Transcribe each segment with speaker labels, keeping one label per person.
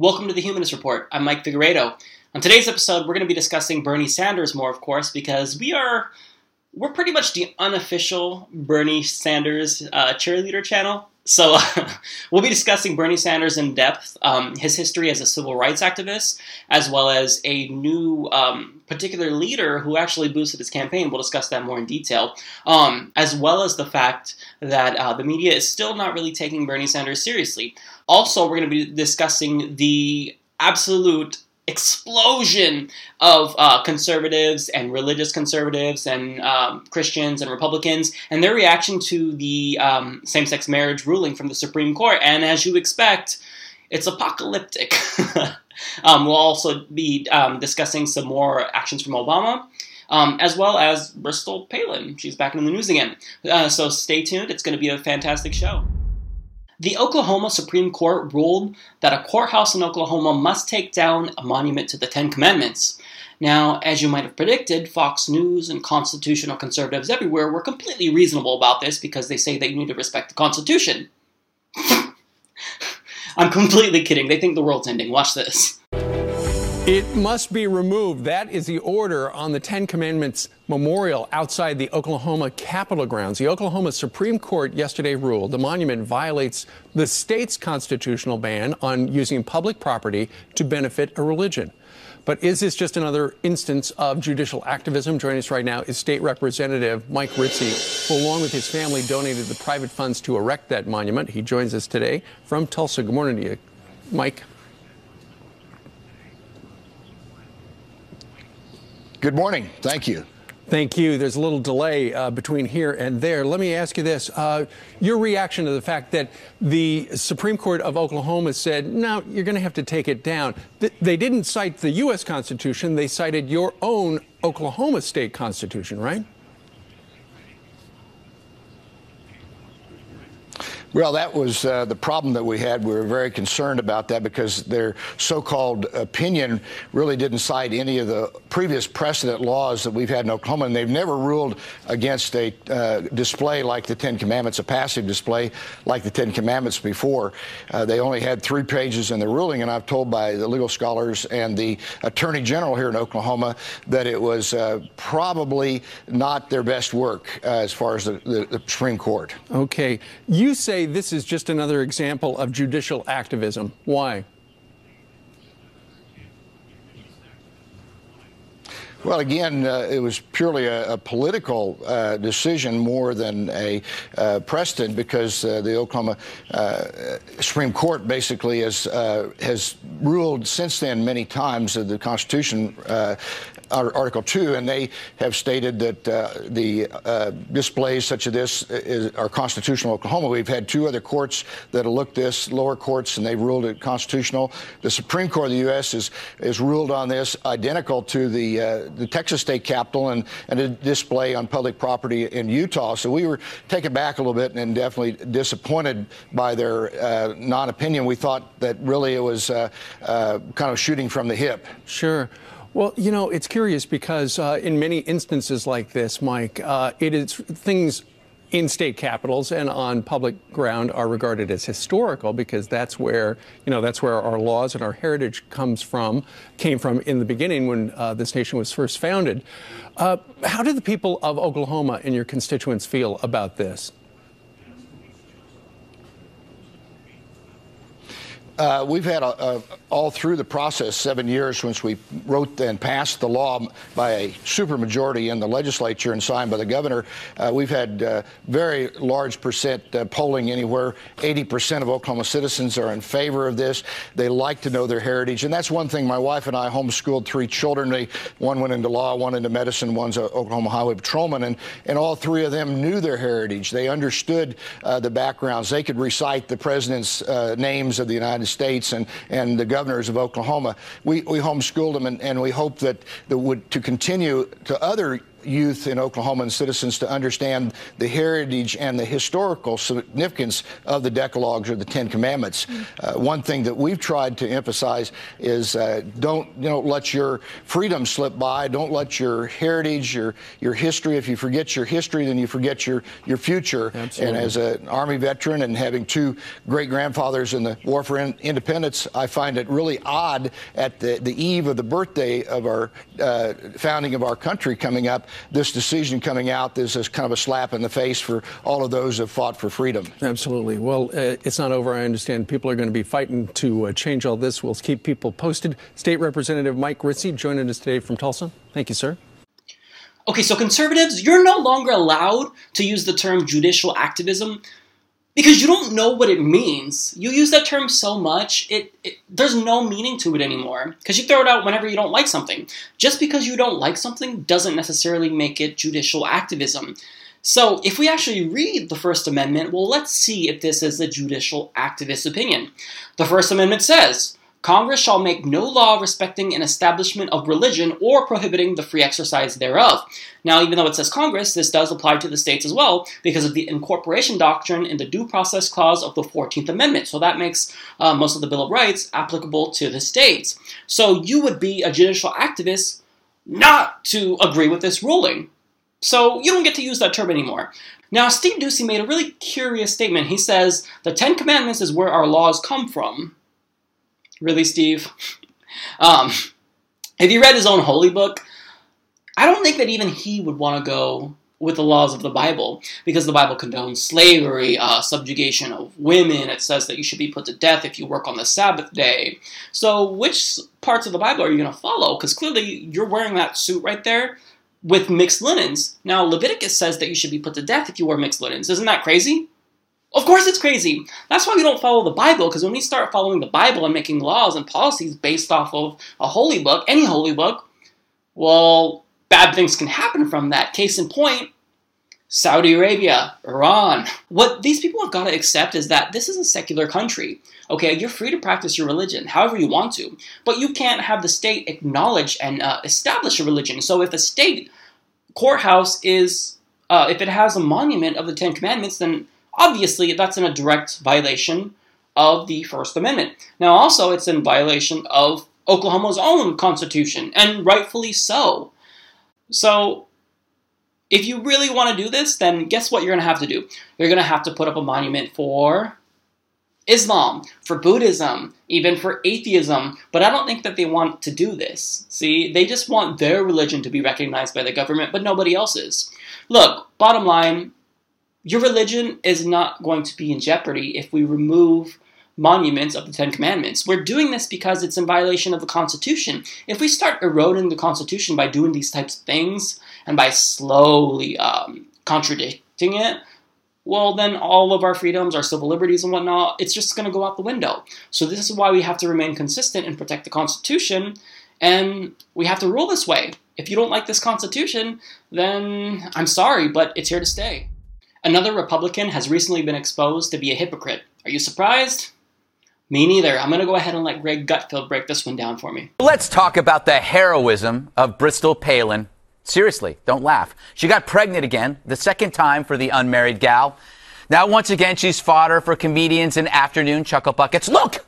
Speaker 1: Welcome to the Humanist Report. I'm Mike Figueredo. On today's episode, we're going to be discussing Bernie Sanders more, of course, because we are we're pretty much the unofficial Bernie Sanders uh, cheerleader channel. So we'll be discussing Bernie Sanders in depth, um, his history as a civil rights activist, as well as a new um, particular leader who actually boosted his campaign. We'll discuss that more in detail, um, as well as the fact that uh, the media is still not really taking Bernie Sanders seriously. Also, we're going to be discussing the absolute explosion of uh, conservatives and religious conservatives and um, Christians and Republicans and their reaction to the um, same sex marriage ruling from the Supreme Court. And as you expect, it's apocalyptic. um, we'll also be um, discussing some more actions from Obama. Um, as well as Bristol Palin. She's back in the news again. Uh, so stay tuned. It's going to be a fantastic show. The Oklahoma Supreme Court ruled that a courthouse in Oklahoma must take down a monument to the Ten Commandments. Now, as you might have predicted, Fox News and constitutional conservatives everywhere were completely reasonable about this because they say that you need to respect the Constitution. I'm completely kidding. They think the world's ending. Watch this.
Speaker 2: It must be removed. That is the order on the Ten Commandments memorial outside the Oklahoma Capitol grounds. The Oklahoma Supreme Court yesterday ruled the monument violates the state's constitutional ban on using public property to benefit a religion. But is this just another instance of judicial activism? Joining us right now is State Representative Mike Ritze, who, along with his family, donated the private funds to erect that monument. He joins us today from Tulsa. Good morning to you, Mike.
Speaker 3: Good morning. Thank you.
Speaker 2: Thank you. There's a little delay uh, between here and there. Let me ask you this. Uh, your reaction to the fact that the Supreme Court of Oklahoma said, no, you're going to have to take it down. Th- they didn't cite the U.S. Constitution, they cited your own Oklahoma state constitution, right?
Speaker 3: Well, that was uh, the problem that we had. We were very concerned about that because their so-called opinion really didn't cite any of the previous precedent laws that we've had in Oklahoma, and they've never ruled against a uh, display like the Ten Commandments, a passive display like the Ten Commandments before. Uh, they only had three pages in the ruling, and I've told by the legal scholars and the Attorney General here in Oklahoma that it was uh, probably not their best work uh, as far as the, the, the Supreme Court.
Speaker 2: Okay. You say say this is just another example of judicial activism. Why?
Speaker 3: Well, again, uh, it was purely a, a political uh, decision more than a uh, precedent because uh, the Oklahoma uh, Supreme Court basically has uh, has ruled since then many times that the Constitution Article 2, and they have stated that uh, the uh, displays such as this is, are constitutional Oklahoma. We've had two other courts that have looked this, lower courts, and they've ruled it constitutional. The Supreme Court of the U.S. is, is ruled on this identical to the, uh, the Texas state capitol and, and a display on public property in Utah. So we were taken back a little bit and definitely disappointed by their uh, non-opinion. We thought that really it was uh, uh, kind of shooting from the hip.
Speaker 2: Sure. Well, you know, it's curious because uh, in many instances like this, Mike, uh, it is things in state capitals and on public ground are regarded as historical because that's where you know that's where our laws and our heritage comes from came from in the beginning when uh, this nation was first founded. Uh, how do the people of Oklahoma and your constituents feel about this?
Speaker 3: Uh, we've had a, a, all through the process seven years since we wrote and passed the law by a supermajority in the legislature and signed by the governor. Uh, we've had uh, very large percent uh, polling anywhere. 80% of Oklahoma citizens are in favor of this. They like to know their heritage, and that's one thing. My wife and I homeschooled three children. They, one went into law, one into medicine, one's an Oklahoma Highway Patrolman, and, and all three of them knew their heritage. They understood uh, the backgrounds. They could recite the president's uh, names of the United States and, and the governors of Oklahoma. We, we homeschooled them, and, and we hope that the, would, to continue to other youth in Oklahoma and citizens to understand the heritage and the historical significance of the Decalogues or the Ten Commandments. Uh, one thing that we've tried to emphasize is uh, don't you know let your freedom slip by. Don't let your heritage, your your history. If you forget your history, then you forget your your future.
Speaker 2: Absolutely.
Speaker 3: And as an Army veteran and having two great grandfathers in the War for Independence, I find it really odd at the, the eve of the birthday of our uh, founding of our country coming up this decision coming out this is kind of a slap in the face for all of those who have fought for freedom.
Speaker 2: Absolutely. Well, uh, it's not over. I understand people are going to be fighting to uh, change all this. We'll keep people posted. State Representative Mike Ritze joining us today from Tulsa. Thank you, sir.
Speaker 1: Okay, so conservatives, you're no longer allowed to use the term judicial activism because you don't know what it means. You use that term so much, it, it there's no meaning to it anymore because you throw it out whenever you don't like something. Just because you don't like something doesn't necessarily make it judicial activism. So, if we actually read the First Amendment, well, let's see if this is a judicial activist opinion. The First Amendment says, Congress shall make no law respecting an establishment of religion or prohibiting the free exercise thereof. Now, even though it says Congress, this does apply to the states as well because of the incorporation doctrine in the Due Process Clause of the 14th Amendment. So that makes uh, most of the Bill of Rights applicable to the states. So you would be a judicial activist not to agree with this ruling. So you don't get to use that term anymore. Now, Steve Doocy made a really curious statement. He says, The Ten Commandments is where our laws come from. Really, Steve? Um, if you read his own holy book, I don't think that even he would want to go with the laws of the Bible because the Bible condones slavery, uh, subjugation of women. It says that you should be put to death if you work on the Sabbath day. So, which parts of the Bible are you going to follow? Because clearly you're wearing that suit right there with mixed linens. Now, Leviticus says that you should be put to death if you wear mixed linens. Isn't that crazy? Of course it's crazy. That's why we don't follow the Bible, because when we start following the Bible and making laws and policies based off of a holy book, any holy book, well, bad things can happen from that. Case in point, Saudi Arabia, Iran. What these people have got to accept is that this is a secular country. Okay, you're free to practice your religion however you want to, but you can't have the state acknowledge and uh, establish a religion. So if a state courthouse is, uh, if it has a monument of the Ten Commandments, then Obviously, that's in a direct violation of the First Amendment. Now, also, it's in violation of Oklahoma's own constitution, and rightfully so. So, if you really want to do this, then guess what you're going to have to do? You're going to have to put up a monument for Islam, for Buddhism, even for atheism, but I don't think that they want to do this. See, they just want their religion to be recognized by the government, but nobody else's. Look, bottom line, your religion is not going to be in jeopardy if we remove monuments of the Ten Commandments. We're doing this because it's in violation of the Constitution. If we start eroding the Constitution by doing these types of things and by slowly um, contradicting it, well, then all of our freedoms, our civil liberties, and whatnot, it's just going to go out the window. So, this is why we have to remain consistent and protect the Constitution, and we have to rule this way. If you don't like this Constitution, then I'm sorry, but it's here to stay. Another Republican has recently been exposed to be a hypocrite. Are you surprised? Me neither. I'm going to go ahead and let Greg Gutfeld break this one down for me.
Speaker 4: Let's talk about the heroism of Bristol Palin. Seriously, don't laugh. She got pregnant again, the second time for the unmarried gal. Now, once again, she's fodder for comedians and afternoon chuckle buckets. Look!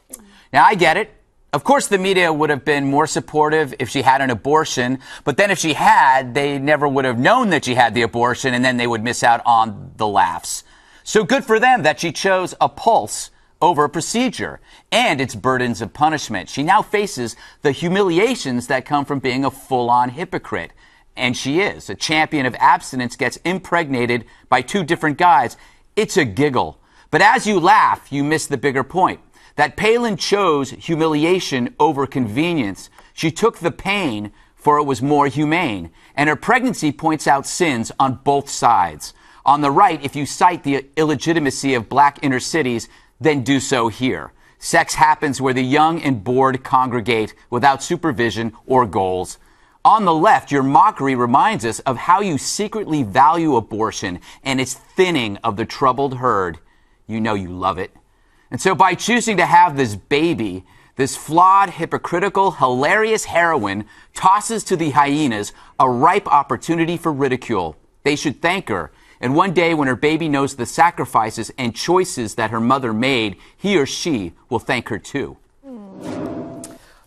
Speaker 4: Now, I get it. Of course, the media would have been more supportive if she had an abortion, but then if she had, they never would have known that she had the abortion, and then they would miss out on the laughs. So good for them that she chose a pulse over a procedure and its burdens of punishment. She now faces the humiliations that come from being a full-on hypocrite. And she is. A champion of abstinence gets impregnated by two different guys. It's a giggle. But as you laugh, you miss the bigger point that Palin chose humiliation over convenience. She took the pain for it was more humane. And her pregnancy points out sins on both sides. On the right, if you cite the illegitimacy of black inner cities, then do so here. Sex happens where the young and bored congregate without supervision or goals. On the left, your mockery reminds us of how you secretly value abortion and its thinning of the troubled herd. You know you love it. And so by choosing to have this baby, This flawed, hypocritical, hilarious heroine tosses to the hyenas a ripe opportunity for ridicule. They should thank her. And one day, when her baby knows the sacrifices and choices that her mother made, he or she will thank her too.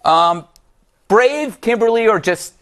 Speaker 4: Um, brave, Kimberly, or just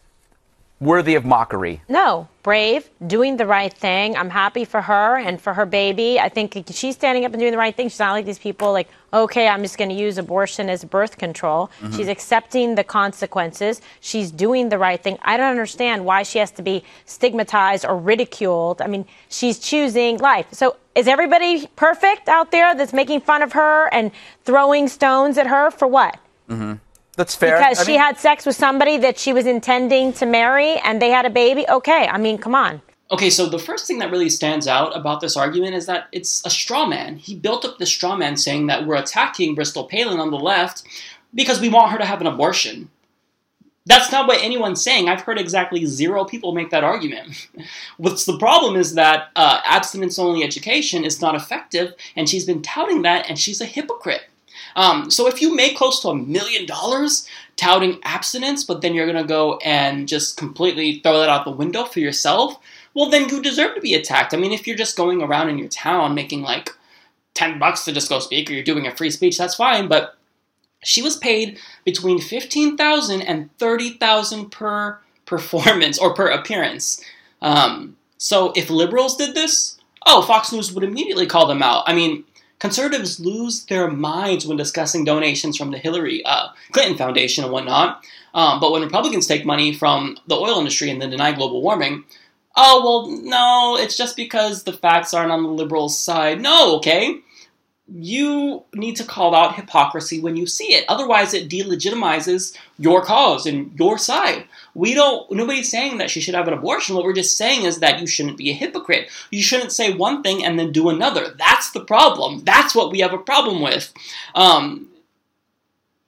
Speaker 4: worthy of mockery?
Speaker 5: No, brave, doing the right thing. I'm happy for her and for her baby. I think she's standing up and doing the right thing. She's not like these people like, okay, I'm just going to use abortion as birth control. Mm-hmm. She's accepting the consequences. She's doing the right thing. I don't understand why she has to be stigmatized or ridiculed. I mean, she's choosing life. So is everybody perfect out there that's making fun of her and throwing stones at her for what?
Speaker 4: Mm-hmm. That's fair.
Speaker 5: Because I she mean, had sex with somebody that she was intending to marry and they had a baby. Okay, I mean, come on.
Speaker 1: Okay, so the first thing that really stands out about this argument is that it's a straw man. He built up this straw man saying that we're attacking Bristol Palin on the left because we want her to have an abortion. That's not what anyone's saying. I've heard exactly zero people make that argument. What's the problem is that uh, abstinence only education is not effective, and she's been touting that, and she's a hypocrite. Um, so if you make close to a million dollars touting abstinence, but then you're going to go and just completely throw that out the window for yourself, well, then you deserve to be attacked. I mean, if you're just going around in your town making like 10 bucks to just go speak or you're doing a free speech, that's fine. But she was paid between 15,000 and 30,000 per performance or per appearance. Um, so if liberals did this, oh, Fox News would immediately call them out. I mean, conservatives lose their minds when discussing donations from the Hillary uh, Clinton Foundation and whatnot. Um, but when Republicans take money from the oil industry and then deny global warming, oh, well, no, it's just because the facts aren't on the liberal side. No, okay? You need to call out hypocrisy when you see it. Otherwise, it delegitimizes your cause and your side. We don't, nobody's saying that she should have an abortion. What we're just saying is that you shouldn't be a hypocrite. You shouldn't say one thing and then do another. That's the problem. That's what we have a problem with. Um,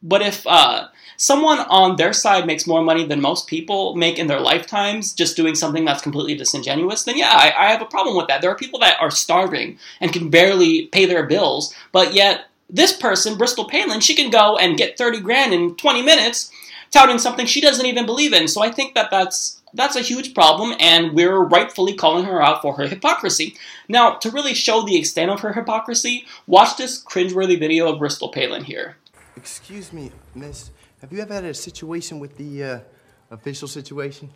Speaker 1: but if, uh, someone on their side makes more money than most people make in their lifetimes just doing something that's completely disingenuous, then yeah, I, I have a problem with that. There are people that are starving and can barely pay their bills, but yet this person, Bristol Palin, she can go and get 30 grand in 20 minutes touting something she doesn't even believe in. So I think that that's that's a huge problem, and we're rightfully calling her out for her hypocrisy. Now, to really show the extent of her hypocrisy, watch this cringeworthy video of Bristol Palin here.
Speaker 6: Excuse me, miss. Have you ever had a situation with the uh, official situation?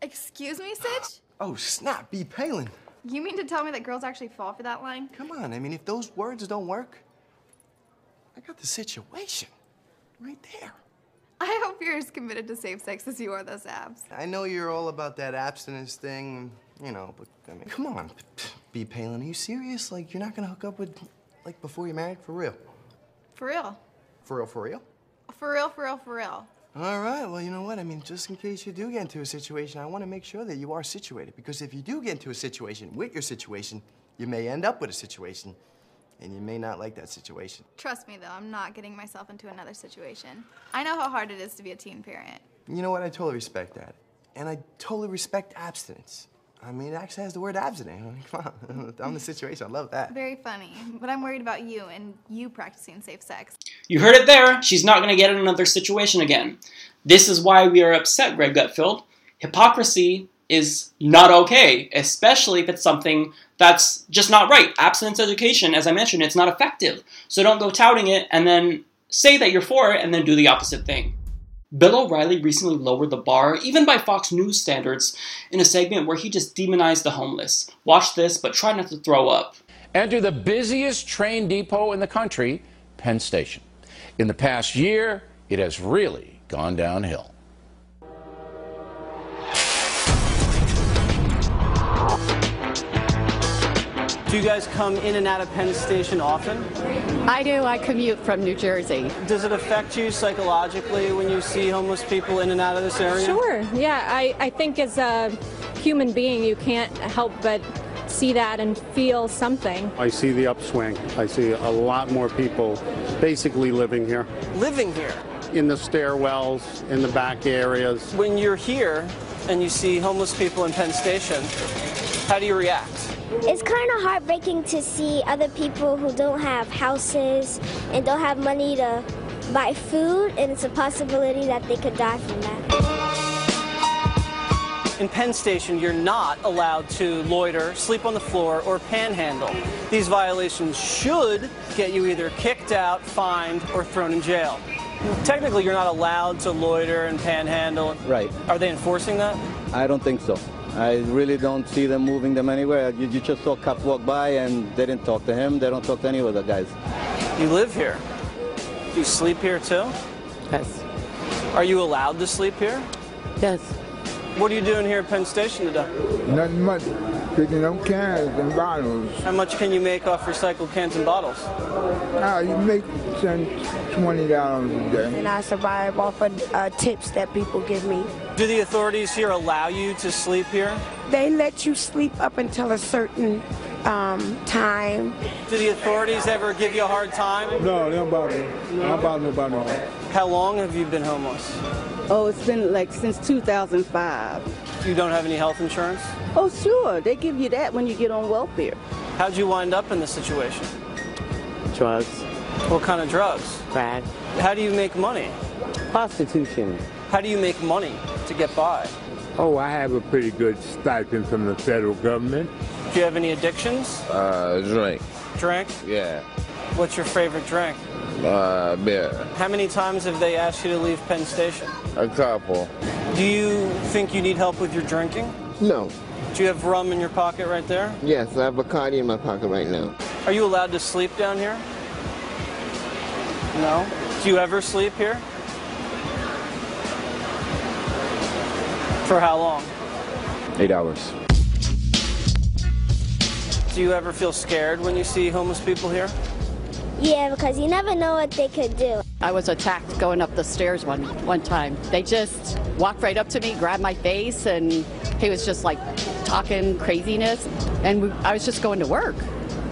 Speaker 7: Excuse me, Sitch?
Speaker 6: oh, snap, B. Palin.
Speaker 7: You mean to tell me that girls actually fall for that line?
Speaker 6: Come on, I mean, if those words don't work, I got the situation right there.
Speaker 7: I hope you're as committed to safe sex as you are those abs.
Speaker 6: I know you're all about that abstinence thing, you know, but I mean, come on, B. Palin, are you serious? Like, you're not gonna hook up with, like, before you're married? For real?
Speaker 7: For real.
Speaker 6: For real, for real?
Speaker 7: For real, for real, for real.
Speaker 6: All right, well, you know what? I mean, just in case you do get into a situation, I want to make sure that you are situated. Because if you do get into a situation with your situation, you may end up with a situation, and you may not like that situation.
Speaker 7: Trust me, though, I'm not getting myself into another situation. I know how hard it is to be a teen parent.
Speaker 6: You know what? I totally respect that. And I totally respect abstinence. I mean, it actually has the word abstinent. I mean, come on, I'm the situation. I love that.
Speaker 7: Very funny. But I'm worried about you and you practicing safe sex.
Speaker 1: You heard it there. She's not going to get in another situation again. This is why we are upset, Greg Gutfeld. Hypocrisy is not okay, especially if it's something that's just not right. Abstinence education, as I mentioned, it's not effective. So don't go touting it and then say that you're for it and then do the opposite thing. Bill O'Reilly recently lowered the bar, even by Fox News standards, in a segment where he just demonized the homeless. Watch this, but try not to throw up.
Speaker 8: Enter the busiest train depot in the country, Penn Station. In the past year, it has really gone downhill.
Speaker 9: Do you guys come in and out of Penn Station often?
Speaker 10: I do. I commute from New Jersey.
Speaker 9: Does it affect you psychologically when you see homeless people in and out of this area?
Speaker 10: Sure. Yeah. I, I think as a human being, you can't help but see that and feel something.
Speaker 11: I see the upswing. I see a lot more people basically living here.
Speaker 9: Living here?
Speaker 11: In the stairwells, in the back areas.
Speaker 9: When you're here and you see homeless people in Penn Station, how do you react?
Speaker 12: It's kind of heartbreaking to see other people who don't have houses and don't have money to buy food, and it's a possibility that they could die from that.
Speaker 9: In Penn Station, you're not allowed to loiter, sleep on the floor, or panhandle. These violations should get you either kicked out, fined, or thrown in jail. Technically, you're not allowed to loiter and panhandle.
Speaker 13: Right.
Speaker 9: Are they enforcing that?
Speaker 13: I don't think so. I really don't see them moving them anywhere. You, you just saw cops walk by and they didn't talk to him. They don't talk to any of the guys.
Speaker 9: You live here. Do you sleep here too?
Speaker 14: Yes.
Speaker 9: Are you allowed to sleep here?
Speaker 14: Yes.
Speaker 9: What are you doing here at Penn Station today?
Speaker 15: Nothing much. Picking up cans and bottles.
Speaker 9: How much can you make off recycled cans and bottles?
Speaker 15: Uh, you make ten, twenty dollars a day.
Speaker 16: And I survive off of uh, tips that people give me.
Speaker 9: Do the authorities here allow you to sleep here?
Speaker 16: They let you sleep up until a certain um, time.
Speaker 9: Do the authorities ever give you a hard time?
Speaker 15: No, they don't bother me. They don't bother nobody.
Speaker 9: How long have you been homeless?
Speaker 14: Oh, it's been like since 2005.
Speaker 9: You don't have any health insurance?
Speaker 14: Oh, sure. They give you that when you get on welfare.
Speaker 9: How'd you wind up in this situation?
Speaker 14: Drugs.
Speaker 9: What kind of drugs?
Speaker 14: Crack.
Speaker 9: How do you make money?
Speaker 14: Prostitution.
Speaker 9: How do you make money to get by?
Speaker 15: Oh, I have a pretty good stipend from the federal government.
Speaker 9: Do you have any addictions?
Speaker 17: Uh, drink.
Speaker 9: Drink?
Speaker 17: Yeah.
Speaker 9: What's your favorite drink?
Speaker 17: Uh, beer.
Speaker 9: How many times have they asked you to leave Penn Station?
Speaker 17: A couple.
Speaker 9: Do you think you need help with your drinking?
Speaker 17: No.
Speaker 9: Do you have rum in your pocket right there?
Speaker 17: Yes, I have Bacardi in my pocket right now.
Speaker 9: Are you allowed to sleep down here? No. Do you ever sleep here? For how long?
Speaker 18: Eight hours.
Speaker 9: Do you ever feel scared when you see homeless people here?
Speaker 12: Yeah, because you never know what they could do.
Speaker 19: I was attacked going up the stairs one one time. They just walked right up to me, grabbed my face, and he was just like talking craziness. And we, I was just going to work.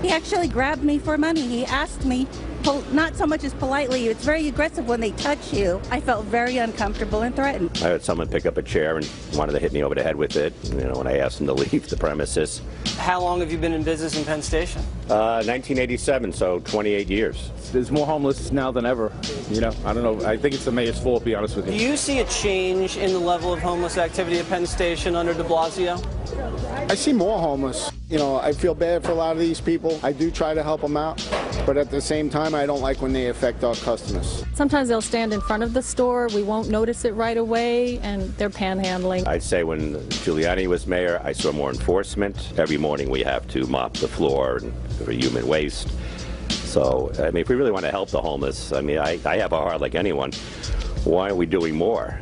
Speaker 20: He actually grabbed me for money. He asked me, pol- not so much as politely, it's very aggressive when they touch you. I felt very uncomfortable and threatened.
Speaker 21: I had someone pick up a chair and wanted to hit me over the head with it. You know, when I asked them to leave the premises.
Speaker 9: How long have you been in business in Penn Station?
Speaker 21: Uh, 1987, so 28 years.
Speaker 18: There's more homeless now than ever. You know, I don't know. I think it's the mayor's fault, to be honest with you.
Speaker 9: Do
Speaker 18: you.
Speaker 9: you see a change in the level of homeless activity at Penn Station under de Blasio?
Speaker 11: I see more homeless. You know, I feel bad for a lot of these people. I do try to help them out, but at the same time, I don't like when they affect our customers.
Speaker 10: Sometimes they'll stand in front of the store. We won't notice it right away, and they're panhandling.
Speaker 21: I'd say when Giuliani was mayor, I saw more enforcement. Every morning we have to mop the floor and for human waste. So, I mean, if we really want to help the homeless, I mean, I, I have a heart like anyone. Why aren't we doing more?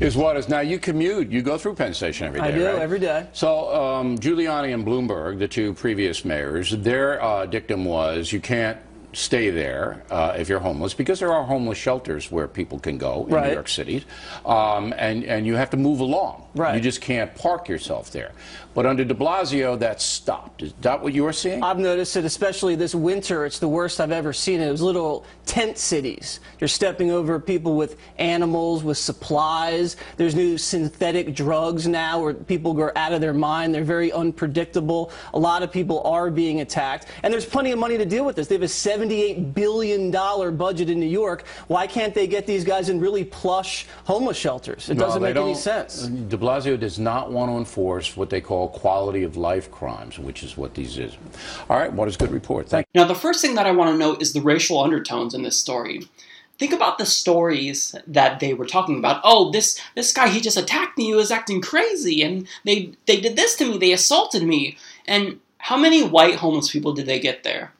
Speaker 8: Is what is now you commute. You go through Penn Station every day.
Speaker 9: I do,
Speaker 8: right?
Speaker 9: every day.
Speaker 8: So um, Giuliani and Bloomberg, the two previous mayors, their uh, dictum was you can't stay there uh, if you're homeless because there are homeless shelters where people can go in
Speaker 9: Right.
Speaker 8: New York City, um, and and you have to move along.
Speaker 9: Right.
Speaker 8: You just can't park yourself there. But under De Blasio, that stopped. Is that what you were seeing?
Speaker 9: I've noticed it, especially this winter. It's the worst I've ever seen it. It was little tent cities. You're stepping over people with animals, with supplies. There's new synthetic drugs now where people go out of their mind. They're very unpredictable. A lot of people are being attacked. And there's plenty of money to deal with this. They have a $78 billion budget in New York. Why can't they get these guys in really plush homeless shelters? It
Speaker 8: No,
Speaker 9: doesn't make any sense.
Speaker 8: De Blasio does not want to enforce what they call quality of life crimes, which is what these is. All right, what is good report? Thank you.
Speaker 1: Now, the first thing that I want to note is the racial undertones in this story. Think about the stories that they were talking about. Oh, this this guy he just attacked me. He was acting crazy, and they they did this to me. They assaulted me. And how many white homeless people did they get there?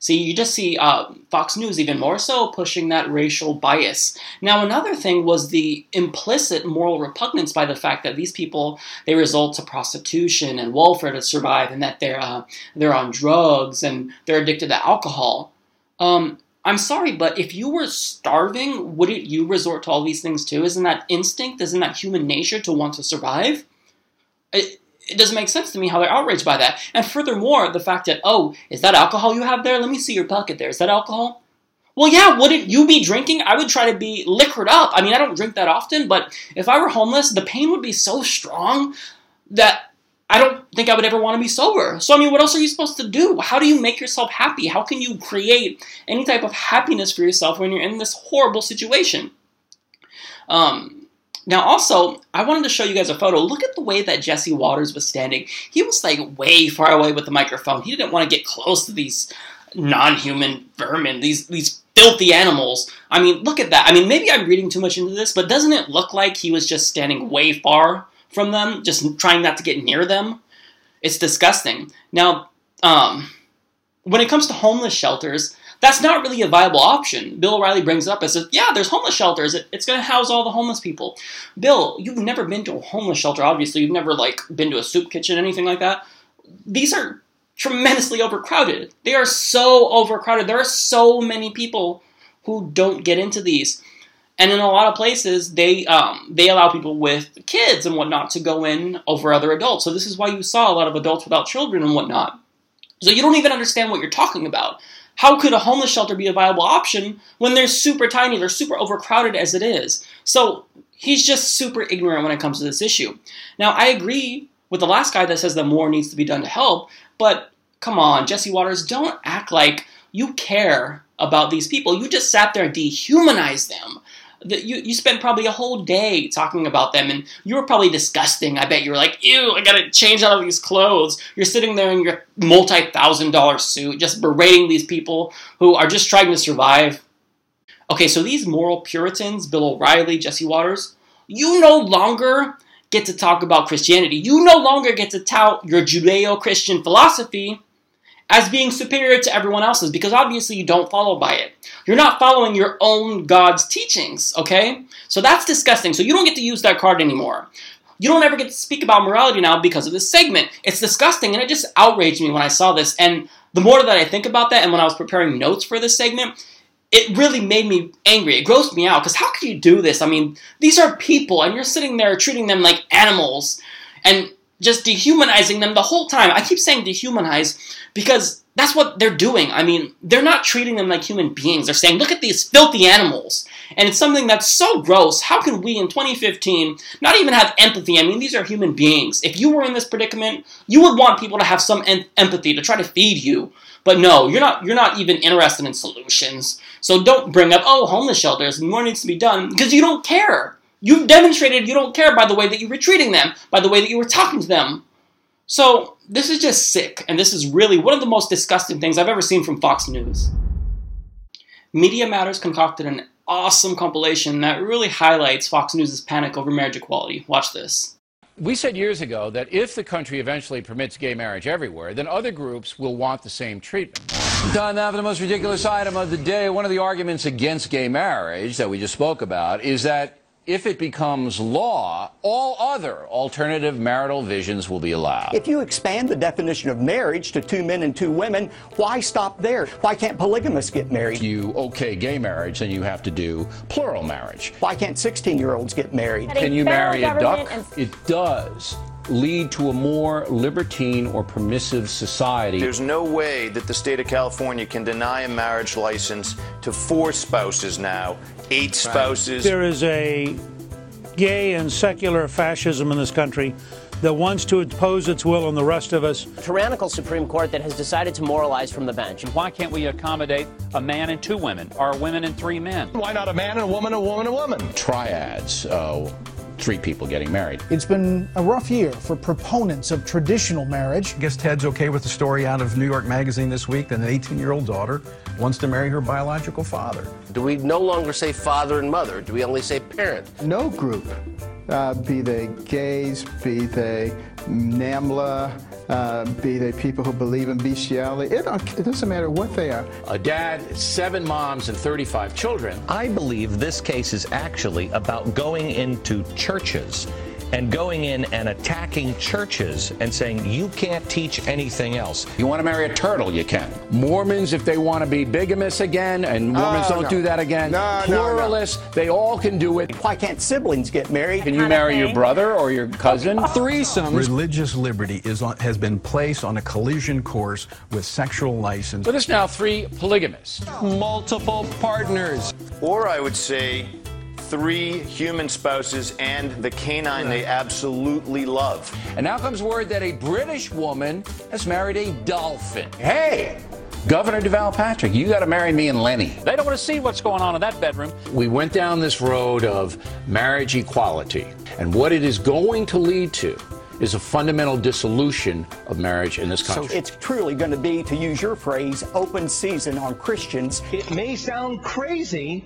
Speaker 1: See, you just see uh, Fox News even more so pushing that racial bias. Now, another thing was the implicit moral repugnance by the fact that these people they resort to prostitution and welfare to survive, and that they're uh, they're on drugs and they're addicted to alcohol. Um, I'm sorry, but if you were starving, wouldn't you resort to all these things too? Isn't that instinct? Isn't that human nature to want to survive? It, it doesn't make sense to me how they're outraged by that. And furthermore, the fact that, oh, is that alcohol you have there? Let me see your pocket there. Is that alcohol? Well, yeah, wouldn't you be drinking? I would try to be liquored up. I mean, I don't drink that often, but if I were homeless, the pain would be so strong that I don't think I would ever want to be sober. So, I mean, what else are you supposed to do? How do you make yourself happy? How can you create any type of happiness for yourself when you're in this horrible situation? Um, now, also, I wanted to show you guys a photo. Look at the way that Jesse Watters was standing. He was like way far away with the microphone. He didn't want to get close to these non-human vermin, these these filthy animals. I mean, look at that. I mean, maybe I'm reading too much into this, but doesn't it look like he was just standing way far from them, just trying not to get near them? It's disgusting. Now, um, when it comes to homeless shelters, that's not really a viable option. Bill O'Reilly brings up and says, yeah, there's homeless shelters. It's going to house all the homeless people. Bill, you've never been to a homeless shelter, obviously. You've never, like, been to a soup kitchen, anything like that. These are tremendously overcrowded. They are so overcrowded. There are so many people who don't get into these. And in a lot of places, they um, they allow people with kids and whatnot to go in over other adults. So this is why you saw a lot of adults without children and whatnot. So you don't even understand what you're talking about. How could a homeless shelter be a viable option when they're super tiny, they're super overcrowded as it is? So he's just super ignorant when it comes to this issue. Now, I agree with the last guy that says that more needs to be done to help, but come on, Jesse Watters, don't act like you care about these people. You just sat there and dehumanized them you, you spent probably a whole day talking about them and you were probably disgusting. I bet you were like, ew, I gotta change out of these clothes. You're sitting there in your multi thousand dollar suit just berating these people who are just trying to survive. Okay, so these moral Puritans, Bill O'Reilly, Jesse Watters, you no longer get to talk about Christianity. You no longer get to tout your Judeo Christian philosophy as being superior to everyone else's because obviously you don't follow by it. You're not following your own God's teachings, okay? So that's disgusting. So you don't get to use that card anymore. You don't ever get to speak about morality now because of this segment. It's disgusting and it just outraged me when I saw this. And the more that I think about that and when I was preparing notes for this segment, it really made me angry. It grossed me out because how could you do this? I mean, these are people and you're sitting there treating them like animals and just dehumanizing them the whole time. I keep saying dehumanize because that's what they're doing. I mean, they're not treating them like human beings. They're saying, look at these filthy animals. And it's something that's so gross. How can we in 2015 not even have empathy? I mean, these are human beings. If you were in this predicament, you would want people to have some em- empathy to try to feed you. But no, you're not you're not even interested in solutions. So don't bring up, oh, homeless shelters, more needs to be done, because you don't care. You've demonstrated you don't care by the way that you were treating them, by the way that you were talking to them. So, this is just sick, and this is really one of the most disgusting things I've ever seen from Fox News. Media Matters concocted an awesome compilation that really highlights Fox News' panic over marriage equality. Watch this.
Speaker 8: We said years ago that if the country eventually permits gay marriage everywhere, then other groups will want the same treatment.
Speaker 22: Time now for the most ridiculous item of the day. One of the arguments against gay marriage that we just spoke about is that if it becomes law, all other alternative marital visions will be allowed.
Speaker 23: If you expand the definition of marriage to two men and two women, why stop there? Why can't polygamists get married?
Speaker 8: If you okay gay marriage, then you have to do plural marriage.
Speaker 23: Why can't 16 year olds get married?
Speaker 8: Can you marry a duck?
Speaker 22: It does lead to a more libertine or permissive society.
Speaker 24: There's no way that the state of California can deny a marriage license to four spouses now, eight spouses.
Speaker 25: There is a gay and secular fascism in this country that wants to impose its will on the rest of us.
Speaker 26: Tyrannical Supreme Court that has decided to moralize from the bench.
Speaker 27: Why can't we accommodate a man and two women, or a women and three men?
Speaker 28: Why not a man and a woman, a woman, and a woman?
Speaker 8: Triads. Uh, three people getting married.
Speaker 29: It's been a rough year for proponents of traditional marriage.
Speaker 30: I guess Ted's okay with the story out of New York Magazine this week that an 18 year old daughter wants to marry her biological father.
Speaker 31: Do we no longer say father and mother? Do we only say parent?
Speaker 11: No group, uh, be they gays, be they NAMBLA, uh, be they people who believe in bestiality, it, it doesn't matter what they are.
Speaker 8: A dad, seven moms, and 35 children.
Speaker 32: I believe this case is actually about going into churches and going in and attacking churches and saying you can't teach anything else.
Speaker 8: You want to marry a turtle, you can. Mormons, if they want to be bigamous again, and Mormons
Speaker 23: Oh,
Speaker 8: don't
Speaker 23: no.
Speaker 8: do that again.
Speaker 23: No, no, no.
Speaker 8: Pluralists, they all can do it.
Speaker 23: Why can't siblings get married?
Speaker 8: Can you marry your brother or your cousin?
Speaker 30: Threesomes. Religious liberty is on, has been placed on a collision course with sexual license.
Speaker 8: But there's now three polygamists.
Speaker 22: Multiple partners.
Speaker 24: Or I would say three human spouses and the canine they absolutely love.
Speaker 22: And now comes word that a British woman has married a dolphin. Hey! Governor Deval Patrick, you got to marry me and Lenny.
Speaker 27: They don't want to see what's going on in that bedroom.
Speaker 8: We went down this road of marriage equality, and what it is going to lead to is a fundamental dissolution of marriage in this country.
Speaker 23: So it's truly going to be, to use your phrase, open season on Christians.
Speaker 32: It may sound crazy,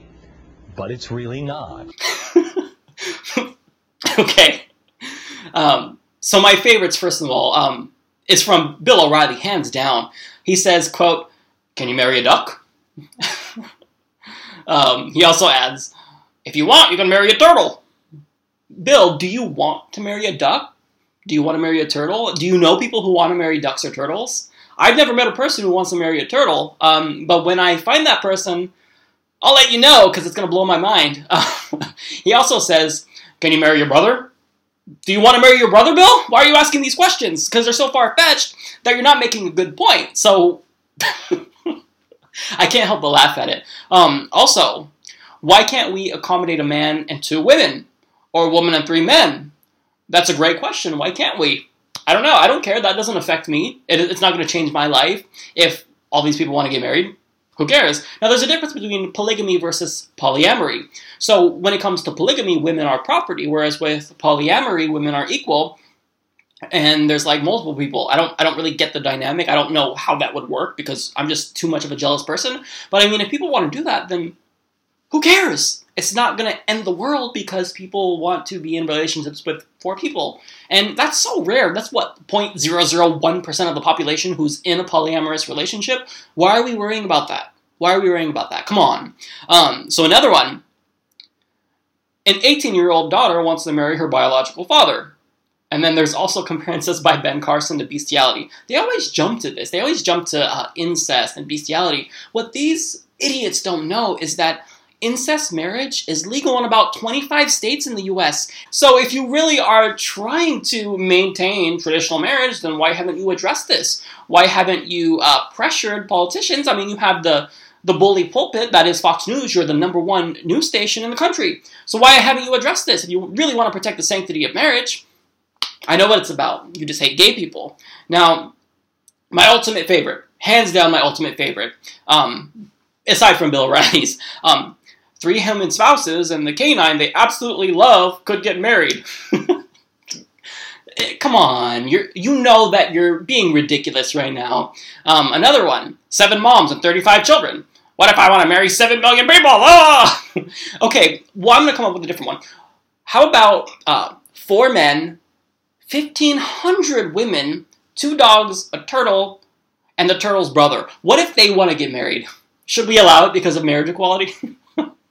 Speaker 32: but it's really not.
Speaker 1: okay. Um, so my favorites, first of all, um, is from Bill O'Reilly, hands down. He says, "quote Can you marry a duck?" um, he also adds, "If you want, you can marry a turtle." Bill, do you want to marry a duck? Do you want to marry a turtle? Do you know people who want to marry ducks or turtles? I've never met a person who wants to marry a turtle, um, but when I find that person, I'll let you know because it's going to blow my mind. he also says, Can you marry your brother? Do you want to marry your brother, Bill? Why are you asking these questions? Because they're so far fetched that you're not making a good point. So I can't help but laugh at it. Um, also, why can't we accommodate a man and two women? Or a woman and three men? That's a great question. Why can't we? I don't know. I don't care. That doesn't affect me. It, it's not going to change my life if all these people want to get married. Who cares? Now, there's a difference between polygamy versus polyamory. So, when it comes to polygamy, women are property, whereas with polyamory, women are equal. And there's like multiple people. I don't. I don't really get the dynamic. I don't know how that would work because I'm just too much of a jealous person. But I mean, if people want to do that, then who cares? It's not going to end the world because people want to be in relationships with four people. And that's so rare. That's what 0.001% of the population who's in a polyamorous relationship. Why are we worrying about that? Why are we worrying about that? Come on. Um, so another one. An 18-year-old daughter wants to marry her biological father. And then there's also comparisons by Ben Carson to bestiality. They always jump to this. They always jump to uh, incest and bestiality. What these idiots don't know is that incest marriage is legal in about 25 states in the US. So if you really are trying to maintain traditional marriage, then why haven't you addressed this? Why haven't you uh, pressured politicians? I mean, you have the the bully pulpit that is Fox News. You're the number one news station in the country. So why haven't you addressed this? If you really want to protect the sanctity of marriage, I know what it's about. You just hate gay people. Now, my ultimate favorite, hands down, my ultimate favorite, um, aside from Bill O'Reilly's, um, three human spouses and the canine they absolutely love could get married. Come on, you you know that you're being ridiculous right now. Um, another one: seven moms and thirty-five children. What if I want to marry seven million people? Ah! okay, well, I'm gonna come up with a different one. How about uh, four men, fifteen hundred women, two dogs, a turtle, and the turtle's brother? What if they want to get married? Should we allow it because of marriage equality?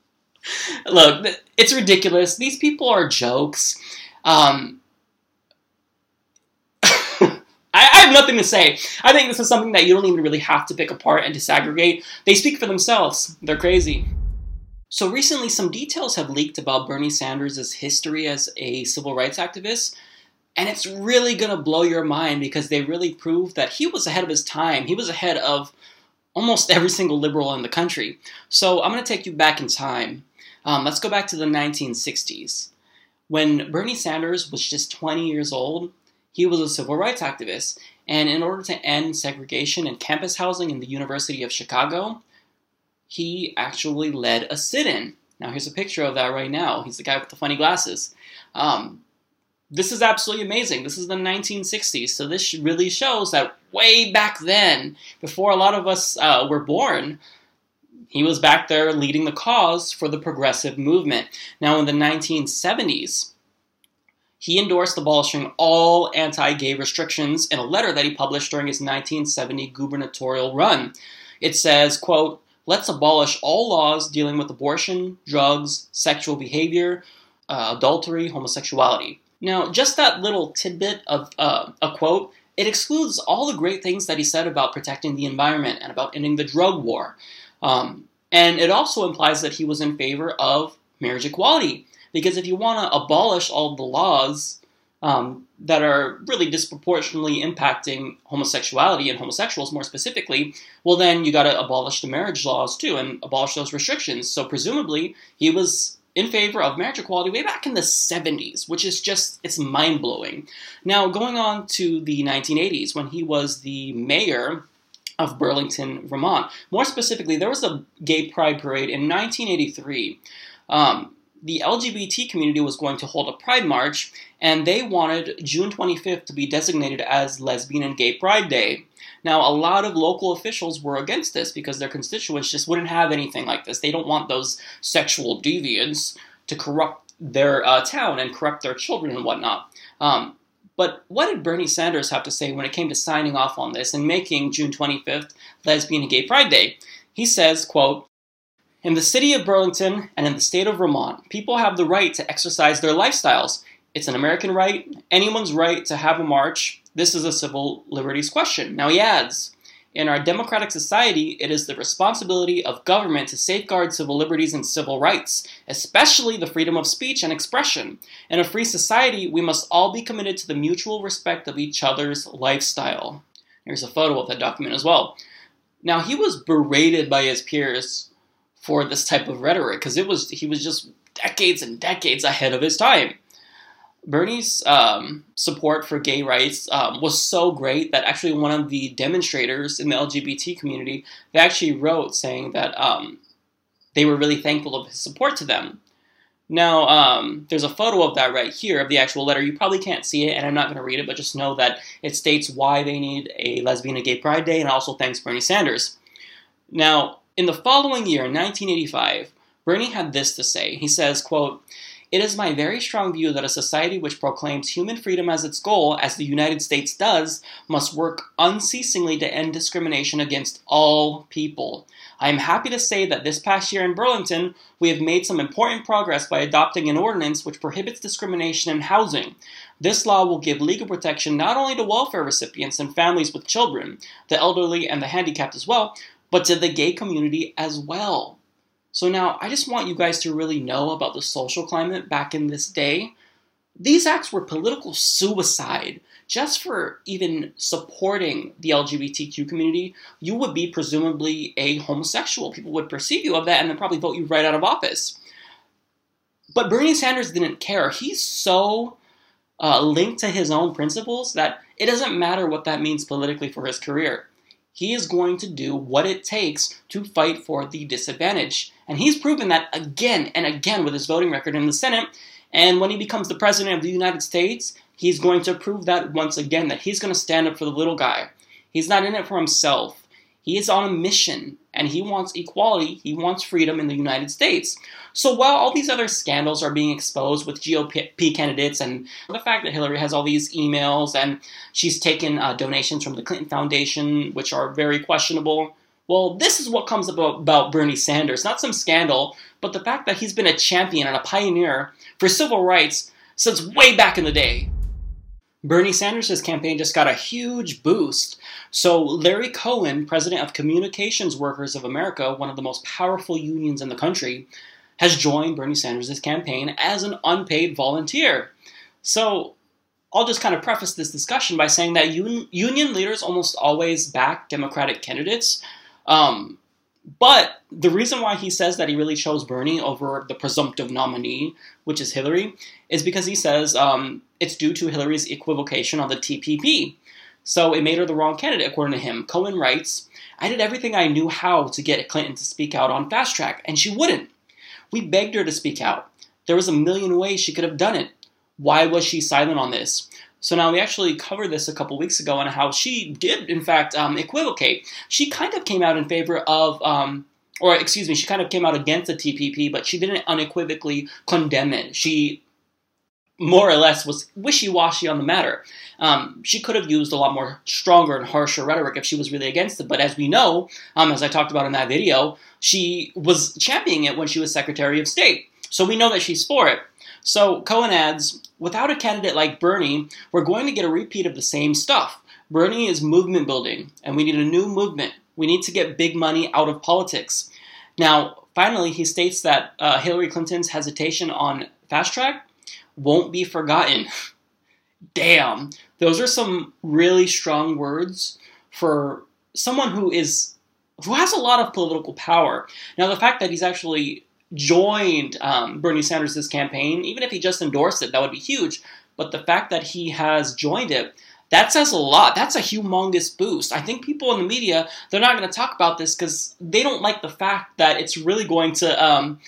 Speaker 1: Look, it's ridiculous. These people are jokes. Um, I, I have nothing to say. I think this is something that you don't even really have to pick apart and disaggregate. They speak for themselves. They're crazy. So recently, some details have leaked about Bernie Sanders' history as a civil rights activist. And it's really going to blow your mind because they really prove that he was ahead of his time. He was ahead of almost every single liberal in the country. So I'm going to take you back in time. Um, let's go back to the 1960s. When Bernie Sanders was just 20 years old, he was a civil rights activist. And in order to end segregation in campus housing in the University of Chicago, he actually led a sit in. Now, here's a picture of that right now. He's the guy with the funny glasses. Um, this is absolutely amazing. This is the 1960s, so this really shows that way back then, before a lot of us uh, were born, he was back there leading the cause for the progressive movement. Now, in the 1970s, he endorsed abolishing all anti gay restrictions in a letter that he published during his 1970 gubernatorial run. It says, quote, let's abolish all laws dealing with abortion, drugs, sexual behavior, uh, adultery, homosexuality. Now, just that little tidbit of uh, a quote, it excludes all the great things that he said about protecting the environment and about ending the drug war. Um, and it also implies that he was in favor of marriage equality. Because if you want to abolish all the laws um, that are really disproportionately impacting homosexuality and homosexuals more specifically, well, then you got to abolish the marriage laws too and abolish those restrictions. So presumably, he was in favor of marriage equality way back in the 70s, which is just, it's mind blowing. Now, going on to the 1980s, when he was the mayor of Burlington, Vermont, more specifically, there was a gay pride parade in 1983. Um, the LGBT community was going to hold a pride march, and they wanted June 25th to be designated as Lesbian and Gay Pride Day. Now, a lot of local officials were against this because their constituents just wouldn't have anything like this. They don't want those sexual deviants to corrupt their uh, town and corrupt their children and whatnot. Um, but what did Bernie Sanders have to say when it came to signing off on this and making June 25th Lesbian and Gay Pride Day? He says, quote, in the city of Burlington and in the state of Vermont, people have the right to exercise their lifestyles. It's an American right, anyone's right to have a march. This is a civil liberties question. Now he adds, in our democratic society, it is the responsibility of government to safeguard civil liberties and civil rights, especially the freedom of speech and expression. In a free society, we must all be committed to the mutual respect of each other's lifestyle. Here's a photo of that document as well. Now, he was berated by his peers for this type of rhetoric because it was he was just decades and decades ahead of his time. Bernie's um, support for gay rights um, was so great that actually one of the demonstrators in the LGBT community they actually wrote saying that um, they were really thankful of his support to them. Now, um, there's a photo of that right here of the actual letter. You probably can't see it, and I'm not going to read it, but just know that it states why they need a lesbian and gay pride day, and also thanks Bernie Sanders. Now, in the following year, 1985, Bernie had this to say. He says, quote, it is my very strong view that a society which proclaims human freedom as its goal, as the United States does, must work unceasingly to end discrimination against all people. I am happy to say that this past year in Burlington, we have made some important progress by adopting an ordinance which prohibits discrimination in housing. This law will give legal protection not only to welfare recipients and families with children, the elderly, and the handicapped as well, but to the gay community as well. So now I just want you guys to really know about the social climate back in this day. These acts were political suicide. Just for even supporting the LGBTQ community, you would be presumably a homosexual. People would perceive you of that and then probably vote you right out of office. But Bernie Sanders didn't care. He's so uh, linked to his own principles that it doesn't matter what that means politically for his career he is going to do what it takes to fight for the disadvantaged. And he's proven that again and again with his voting record in the Senate. And when he becomes the President of the United States, he's going to prove that once again that he's going to stand up for the little guy. He's not in it for himself. He is on a mission and he wants equality, he wants freedom in the United States. So while all these other scandals are being exposed with GOP candidates and the fact that Hillary has all these emails and she's taken uh, donations from the Clinton Foundation, which are very questionable, well, this is what comes about, about Bernie Sanders. Not some scandal, but the fact that he's been a champion and a pioneer for civil rights since way back in the day. Bernie Sanders' campaign just got a huge boost. So, Larry Cohen, president of Communications Workers of America, one of the most powerful unions in the country, has joined Bernie Sanders' campaign as an unpaid volunteer. So, I'll just kind of preface this discussion by saying that un- union leaders almost always back Democratic candidates. Um, but the reason why he says that he really chose Bernie over the presumptive nominee, which is Hillary, is because he says um, it's due to Hillary's equivocation on the TPP. So it made her the wrong candidate, according to him. Cohen writes, I did everything I knew how to get Clinton to speak out on fast track, and she wouldn't. We begged her to speak out. There was a million ways she could have done it. Why was she silent on this? So now we actually covered this a couple weeks ago on how she did, in fact, um, equivocate. She kind of came out in favor of, um, or excuse me, she kind of came out against the TPP, but she didn't unequivocally condemn it. She more or less was wishy-washy on the matter. Um, she could have used a lot more stronger and harsher rhetoric if she was really against it. But as we know, um, as I talked about in that video, she was championing it when she was Secretary of State. So we know that she's for it. So Cohen adds, without a candidate like Bernie, we're going to get a repeat of the same stuff. Bernie is movement building, and we need a new movement. We need to get big money out of politics. Now, finally, he states that uh, Hillary Clinton's hesitation on fast track won't be forgotten. Damn, those are some really strong words for someone who is who has a lot of political power. Now, the fact that he's actually joined um, Bernie Sanders' campaign, even if he just endorsed it, that would be huge. But the fact that he has joined it, that says a lot. That's a humongous boost. I think people in the media, they're not going to talk about this because they don't like the fact that it's really going to um,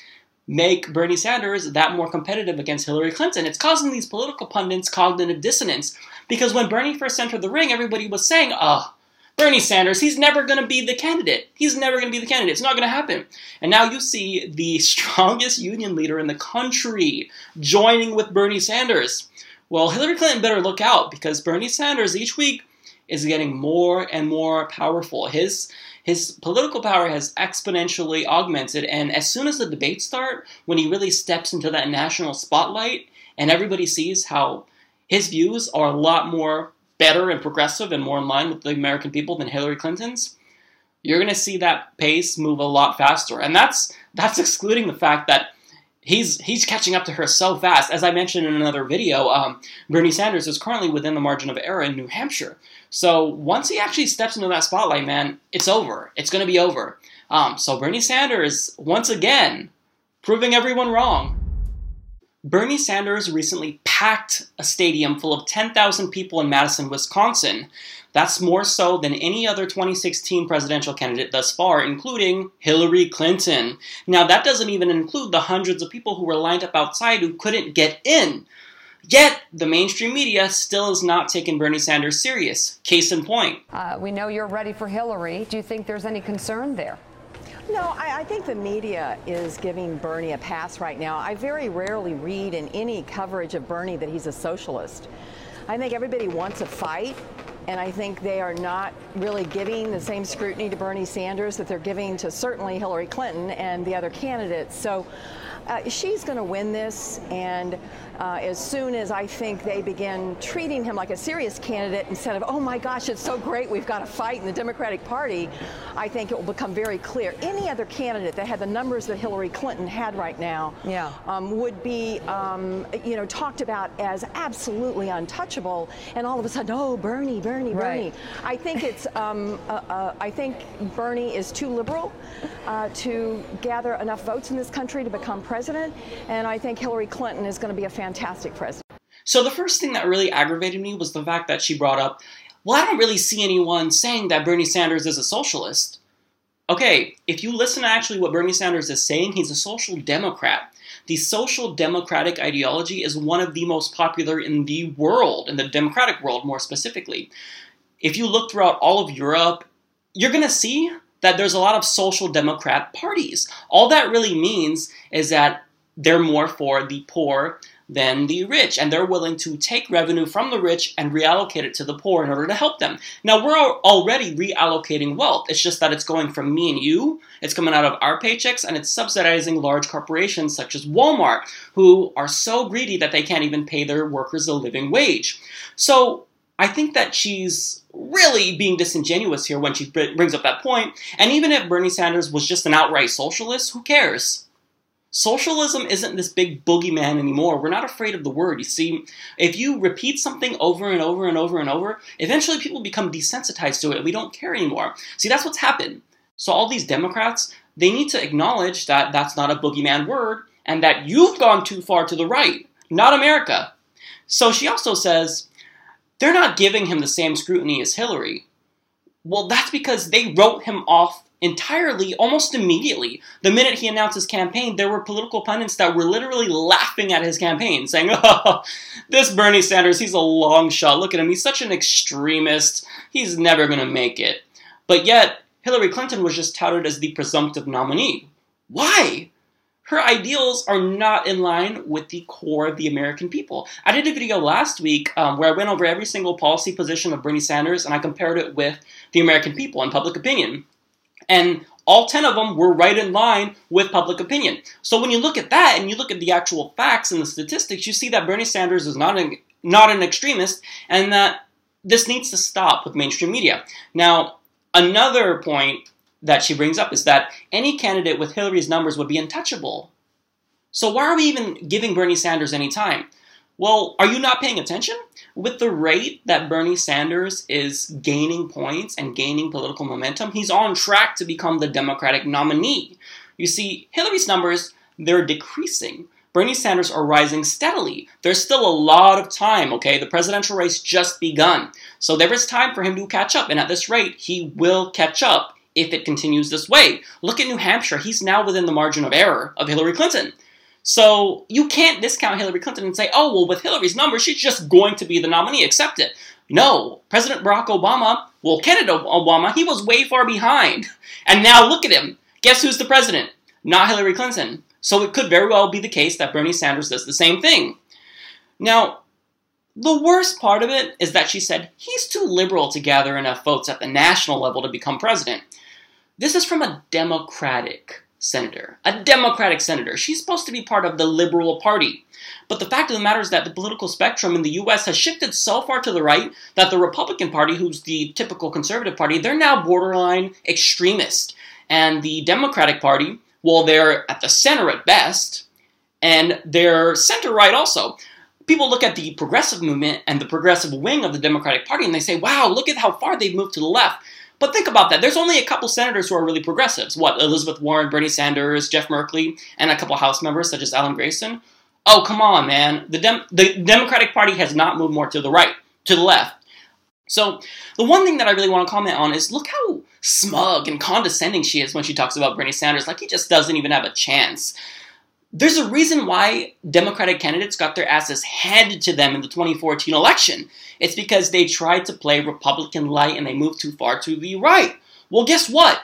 Speaker 1: make Bernie Sanders that more competitive against Hillary Clinton. It's causing these political pundits cognitive dissonance because when Bernie first entered the ring, everybody was saying, oh, Bernie Sanders, he's never going to be the candidate. He's never going to be the candidate. It's not going to happen. And now you see the strongest union leader in the country joining with Bernie Sanders. Well, Hillary Clinton better look out because Bernie Sanders each week is getting more and more powerful. His his political power has exponentially augmented, and as soon as the debates start, when he really steps into that national spotlight, and everybody sees how his views are a lot more better and progressive and more in line with the American people than Hillary Clinton's, you're going to see that pace move a lot faster. And that's that's excluding the fact that he's he's catching up to her so fast. As I mentioned in another video, um, Bernie Sanders is currently within the margin of error in New Hampshire. So once he actually steps into that spotlight, man, it's over. It's going to be over. Um, so Bernie Sanders once again proving everyone wrong. Bernie Sanders recently packed a stadium full of 10,000 people in Madison, Wisconsin. That's more so than any other 2016 presidential candidate thus far, including Hillary Clinton. Now, that doesn't even include the hundreds of people who were lined up outside who couldn't get in. Yet, the mainstream media still is not taking Bernie Sanders serious. Case in point.
Speaker 33: Uh, we know you're ready for Hillary. Do you think there's any concern there?
Speaker 34: No, I, I, think the media is giving Bernie a pass right now. I very rarely read in any coverage of Bernie that he's a socialist. I think everybody wants a fight, and I think they are not really giving the same scrutiny to Bernie Sanders that they're giving to certainly Hillary Clinton and the other candidates. So uh, she's going to win this, and uh, as soon as I think they begin treating him like a serious candidate instead of, oh my gosh, it's so great, we've got a fight in the Democratic Party, I think it will become very clear. Any other candidate that had the numbers that Hillary Clinton had right now
Speaker 33: yeah.
Speaker 34: um, would be, um, you know, talked about as absolutely untouchable, and all of a sudden, oh, Bernie, Bernie, Bernie. I think it's, um, uh, uh, I think Bernie is too liberal uh, to gather enough votes in this country to become president, and I think Hillary Clinton is going to be a fantastic president.
Speaker 1: So the first thing that really aggravated me was the fact that she brought up, well, I don't really see anyone saying that Bernie Sanders is a socialist. Okay, if you listen to actually what Bernie Sanders is saying, he's a social democrat. The social democratic ideology is one of the most popular in the world, in the democratic world more specifically. If you look throughout all of Europe, you're going to see that there's a lot of social democrat parties. All that really means is that they're more for the poor than the rich, and they're willing to take revenue from the rich and reallocate it to the poor in order to help them. Now, we're already reallocating wealth. It's just that it's going from me and you, it's coming out of our paychecks, and it's subsidizing large corporations such as Walmart, who are so greedy that they can't even pay their workers a living wage. So, I think that she's really being disingenuous here when she brings up that point. And even if Bernie Sanders was just an outright socialist, who cares? Socialism isn't this big boogeyman anymore. We're not afraid of the word. You see, if you repeat something over and over and over and over, eventually people become desensitized to it. We don't care anymore. See, that's what's happened. So all these Democrats, they need to acknowledge that that's not a boogeyman word and that you've gone too far to the right, not America. So she also says they're not giving him the same scrutiny as Hillary. Well, that's because they wrote him off entirely almost immediately. The minute he announced his campaign, there were political pundits that were literally laughing at his campaign, saying, Oh, this Bernie Sanders, he's a long shot. Look at him. He's such an extremist. He's never going to make it. But yet, Hillary Clinton was just touted as the presumptive nominee. Why? Her ideals are not in line with the core of the American people. I did a video last week um, where I went over every single policy position of Bernie Sanders and I compared it with the American people and public opinion. And all 10 of them were right in line with public opinion. So when you look at that and you look at the actual facts and the statistics, you see that Bernie Sanders is not an, not an extremist and that this needs to stop with mainstream media. Now, another point that she brings up is that any candidate with Hillary's numbers would be untouchable. So why are we even giving Bernie Sanders any time? Well, are you not paying attention? With the rate that Bernie Sanders is gaining points and gaining political momentum, he's on track to become the Democratic nominee. You see, Hillary's numbers, they're decreasing. Bernie Sanders are rising steadily. There's still a lot of time, okay? The presidential race just begun. So there is time for him to catch up, and at this rate, he will catch up if it continues this way. Look at New Hampshire. He's now within the margin of error of Hillary Clinton. So you can't discount Hillary Clinton and say, oh, well, with Hillary's number, she's just going to be the nominee. Accept it. No, President Barack Obama, well, candidate Obama, he was way far behind. And now look at him. Guess who's the president? Not Hillary Clinton. So it could very well be the case that Bernie Sanders does the same thing. Now, the worst part of it is that she said he's too liberal to gather enough votes at the national level to become president. This is from a Democratic senator. A Democratic senator. She's supposed to be part of the Liberal Party. But the fact of the matter is that the political spectrum in the US has shifted so far to the right that the Republican Party, who's the typical conservative party, they're now borderline extremist. And the Democratic Party, well, they're at the center at best, and they're center right also. People look at the progressive movement and the progressive wing of the Democratic Party and they say, wow, look at how far they've moved to the left. But think about that. There's only a couple senators who are really progressives. What, Elizabeth Warren, Bernie Sanders, Jeff Merkley, and a couple House members such as Alan Grayson? Oh, come on, man. The, Dem- the Democratic Party has not moved more to the right, to the left. So, the one thing that I really want to comment on is look how smug and condescending she is when she talks about Bernie Sanders, like he just doesn't even have a chance. There's a reason why Democratic candidates got their asses handed to them in the 2014 election. It's because they tried to play Republican light and they moved too far to the right. Well, guess what?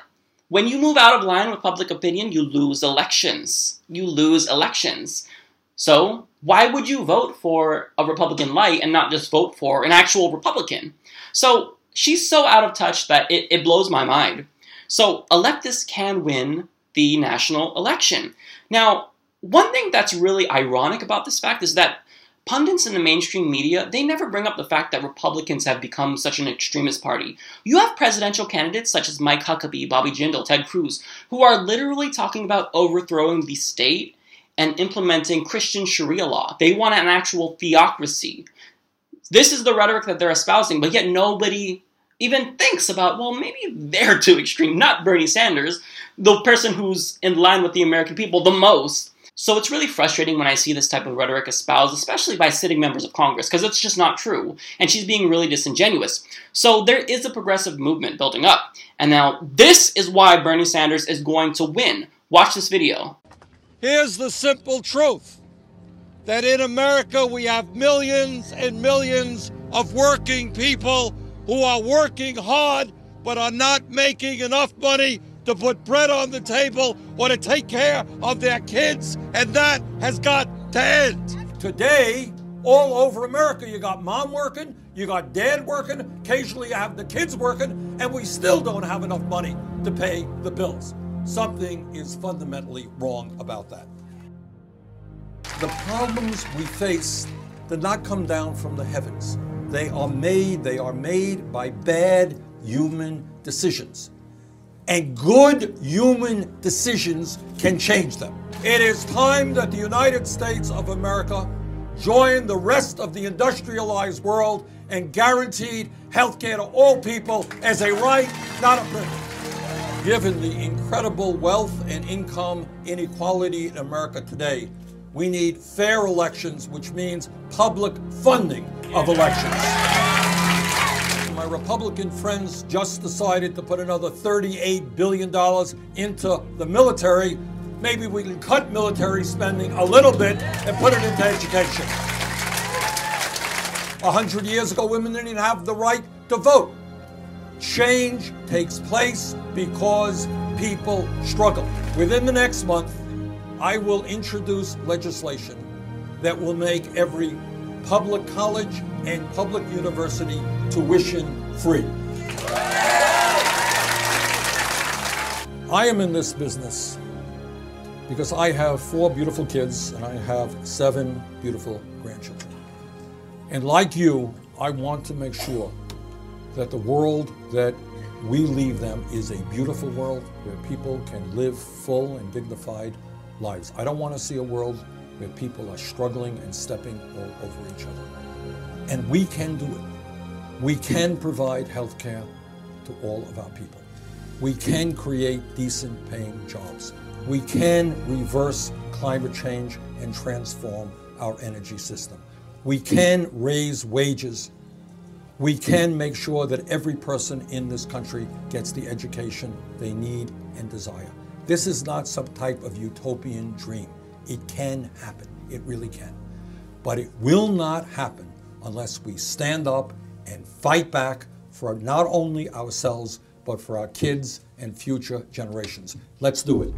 Speaker 1: When you move out of line with public opinion, you lose elections. You lose elections. So, why would you vote for a Republican light and not just vote for an actual Republican? So, she's so out of touch that it, it blows my mind. So, electists can win the national election. Now, one thing that's really ironic about this fact is that pundits in the mainstream media, they never bring up the fact that Republicans have become such an extremist party. You have presidential candidates such as Mike Huckabee, Bobby Jindal, Ted Cruz, who are literally talking about overthrowing the state and implementing Christian Sharia law. They want an actual theocracy. This is the rhetoric that they're espousing, but yet nobody even thinks about, well, maybe they're too extreme. Not Bernie Sanders, the person who's in line with the American people the most. So it's really frustrating when I see this type of rhetoric espoused, especially by sitting members of Congress, because it's just not true. And she's being really disingenuous. So there is a progressive movement building up. And now this is why Bernie Sanders is going to win. Watch this video.
Speaker 35: Here's the simple truth that in America we have millions and millions of working people who are working hard but are not making enough money to put bread on the table or to take care of their kids, and that has got to end.
Speaker 36: Today, all over America, you got mom working, you got dad working, occasionally you have the kids working, and we still don't have enough money to pay the bills. Something is fundamentally wrong about that. The problems we face did not come down from the heavens. They are made, they are made by bad human decisions and good human decisions can change them. It is time that the United States of America join the rest of the industrialized world and guaranteed health care to all people as a right, not a privilege. Given the incredible wealth and income inequality in America today, we need fair elections, which means public funding of elections my Republican friends just decided to put another $38 billion into the military. Maybe we can cut military spending a little bit and put it into education. A hundred years ago, women didn't have the right to vote. Change takes place because people struggle. Within the next month, I will introduce legislation that will make every public college and public university tuition free. I am in this business because I have four beautiful kids and I have seven beautiful grandchildren. And like you, I want to make sure that the world that we leave them is a beautiful world where people can live full and dignified lives. I don't want to see a world where people are struggling and stepping all over each other. And we can do it. We hmm. can provide health care to all of our people. We hmm. can create decent paying jobs. We hmm. can reverse climate change and transform our energy system. We can raise wages. We can make sure that every person in this country gets the education they need and desire. This is not some type of utopian dream. It can happen. It really can. But it will not happen unless we stand up and fight back for not only ourselves, but for our kids and future generations. Let's do it.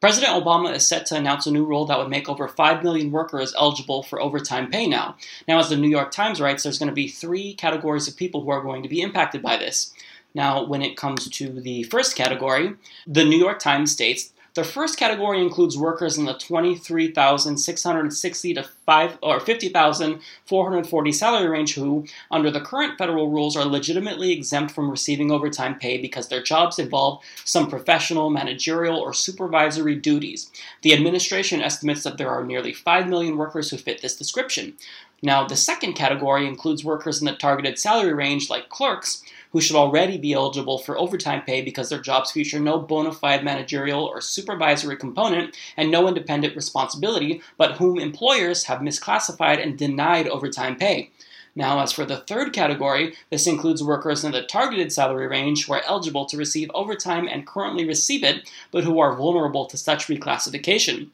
Speaker 1: President Obama is set to announce a new rule that would make over 5 million workers eligible for overtime pay now. Now, as the New York Times writes, there's going to be three categories of people who are going to be impacted by this. Now, when it comes to the first category, the New York Times states the first category includes workers in the 23,660 to 5 or 50,440 salary range who, under the current federal rules, are legitimately exempt from receiving overtime pay because their jobs involve some professional, managerial, or supervisory duties. The administration estimates that there are nearly 5 million workers who fit this description. Now, the second category includes workers in the targeted salary range, like clerks, who should already be eligible for overtime pay because their jobs feature no bona fide managerial or supervisory component and no independent responsibility, but whom employers have misclassified and denied overtime pay. Now, as for the third category, this includes workers in the targeted salary range who are eligible to receive overtime and currently receive it, but who are vulnerable to such reclassification.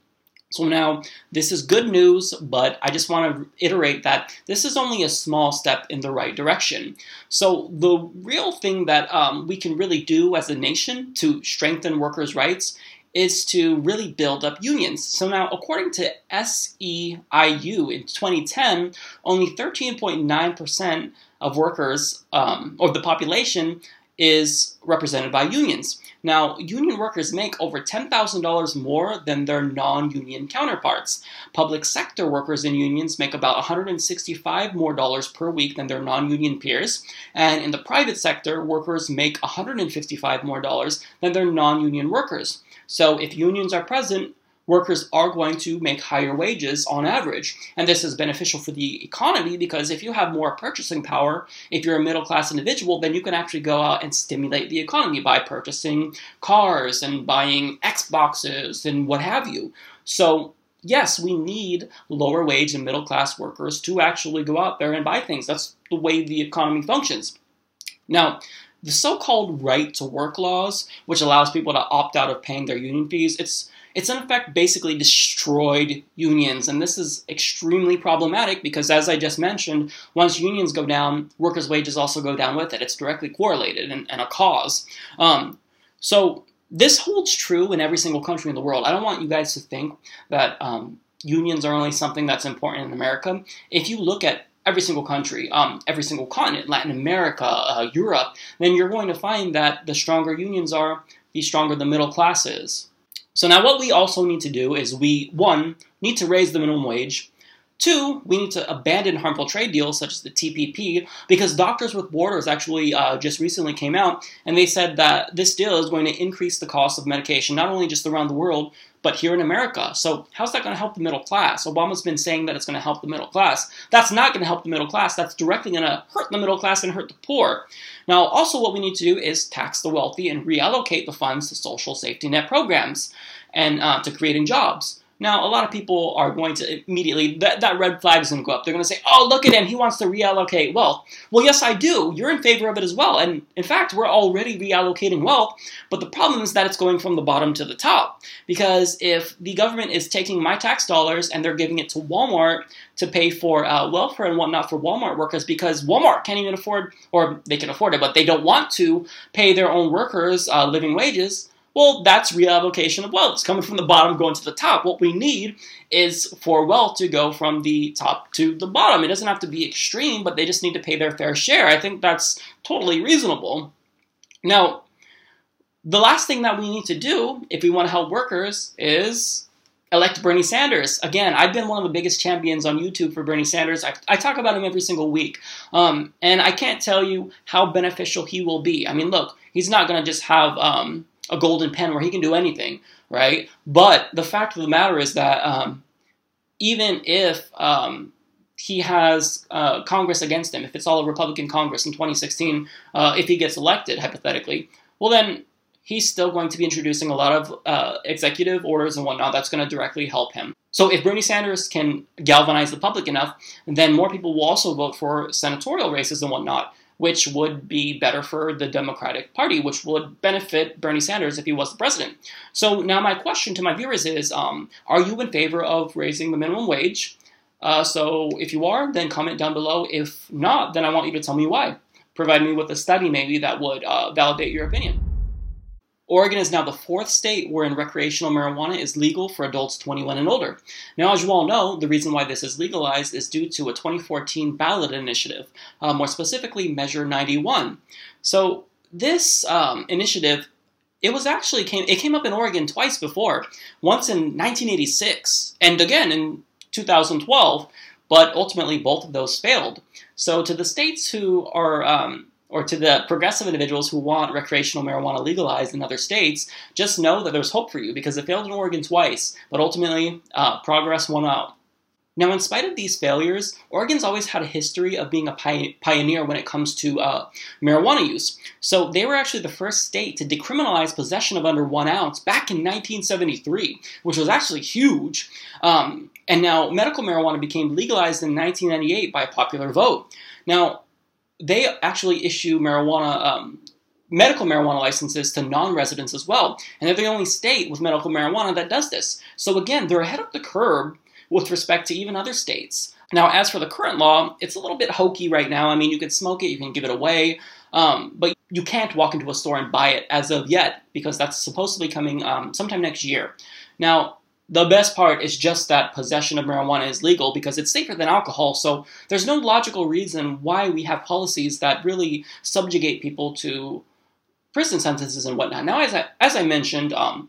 Speaker 1: So now, this is good news, but I just want to iterate that this is only a small step in the right direction. So the real thing that um, we can really do as a nation to strengthen workers' rights is to really build up unions. So now, according to SEIU in 2010, only 13.9% of workers um, or the population is represented by unions. Now, union workers make over $10,000 more than their non union counterparts. Public sector workers in unions make about 165 more dollars per week than their non union peers. And in the private sector, workers make 155 more dollars than their non union workers. So if unions are present, workers are going to make higher wages on average. And this is beneficial for the economy because if you have more purchasing power, if you're a middle class individual, then you can actually go out and stimulate the economy by purchasing cars and buying Xboxes and what have you. So, yes, we need lower wage and middle class workers to actually go out there and buy things. That's the way the economy functions. Now, the so-called right to work laws, which allows people to opt out of paying their union fees, it's it's in effect basically destroyed unions. And this is extremely problematic because, as I just mentioned, once unions go down, workers' wages also go down with it. It's directly correlated and, and a cause. Um, so, this holds true in every single country in the world. I don't want you guys to think that um, unions are only something that's important in America. If you look at every single country, um, every single continent, Latin America, uh, Europe, then you're going to find that the stronger unions are, the stronger the middle class is. So now what we also need to do is we, one, need to raise the minimum wage. Two, we need to abandon harmful trade deals such as the TPP because Doctors with Borders actually uh, just recently came out and they said that this deal is going to increase the cost of medication not only just around the world but here in America. So, how's that going to help the middle class? Obama's been saying that it's going to help the middle class. That's not going to help the middle class. That's directly going to hurt the middle class and hurt the poor. Now, also, what we need to do is tax the wealthy and reallocate the funds to social safety net programs and uh, to creating jobs. Now, a lot of people are going to immediately, that, that red flag is going to go up. They're going to say, oh, look at him, he wants to reallocate wealth. Well, yes, I do. You're in favor of it as well. And in fact, we're already reallocating wealth, but the problem is that it's going from the bottom to the top. Because if the government is taking my tax dollars and they're giving it to Walmart to pay for uh, welfare and whatnot for Walmart workers because Walmart can't even afford, or they can afford it, but they don't want to pay their own workers uh, living wages well, that's reallocation of wealth. It's coming from the bottom going to the top. What we need is for wealth to go from the top to the bottom. It doesn't have to be extreme, but they just need to pay their fair share. I think that's totally reasonable. Now, the last thing that we need to do if we want to help workers is elect Bernie Sanders. Again, I've been one of the biggest champions on YouTube for Bernie Sanders. I, I talk about him every single week. Um, and I can't tell you how beneficial he will be. I mean, look, he's not going to just have. Um, a golden pen where he can do anything, right? But the fact of the matter is that um, even if um, he has uh, Congress against him, if it's all a Republican Congress in 2016, uh, if he gets elected, hypothetically, well, then he's still going to be introducing a lot of uh, executive orders and whatnot that's going to directly help him. So if Bernie Sanders can galvanize the public enough, then more people will also vote for senatorial races and whatnot, which would be better for the Democratic Party, which would benefit Bernie Sanders if he was the president. So now my question to my viewers is, um, are you in favor of raising the minimum wage? Uh, so if you are, then comment down below. If not, then I want you to tell me why. Provide me with a study maybe that would uh, validate your opinion. Oregon is now the fourth state wherein recreational marijuana is legal for adults 21 and older. Now, as you all know, the reason why this is legalized is due to a 2014 ballot initiative, uh, more specifically Measure 91. So, this um, initiative, it was actually came it came up in Oregon twice before, once in 1986 and again in 2012, but ultimately both of those failed. So, to the states who are um, or to the progressive individuals who want recreational marijuana legalized in other states, just know that there's hope for you because it failed in Oregon twice, but ultimately uh, progress won out. Now, in spite of these failures, Oregon's always had a history of being a pi- pioneer when it comes to uh, marijuana use. So, they were actually the first state to decriminalize possession of under one ounce back in 1973, which was actually huge. Um, and now, medical marijuana became legalized in 1998 by a popular vote. Now, they actually issue marijuana um, medical marijuana licenses to non-residents as well, and they're the only state with medical marijuana that does this. So again, they're ahead of the curve with respect to even other states. Now, as for the current law, it's a little bit hokey right now. I mean, you can smoke it, you can give it away, um, but you can't walk into a store and buy it as of yet because that's supposed to be coming um, sometime next year. Now, the best part is just that possession of marijuana is legal because it's safer than alcohol. So there's no logical reason why we have policies that really subjugate people to prison sentences and whatnot. Now, as I, as I mentioned, um,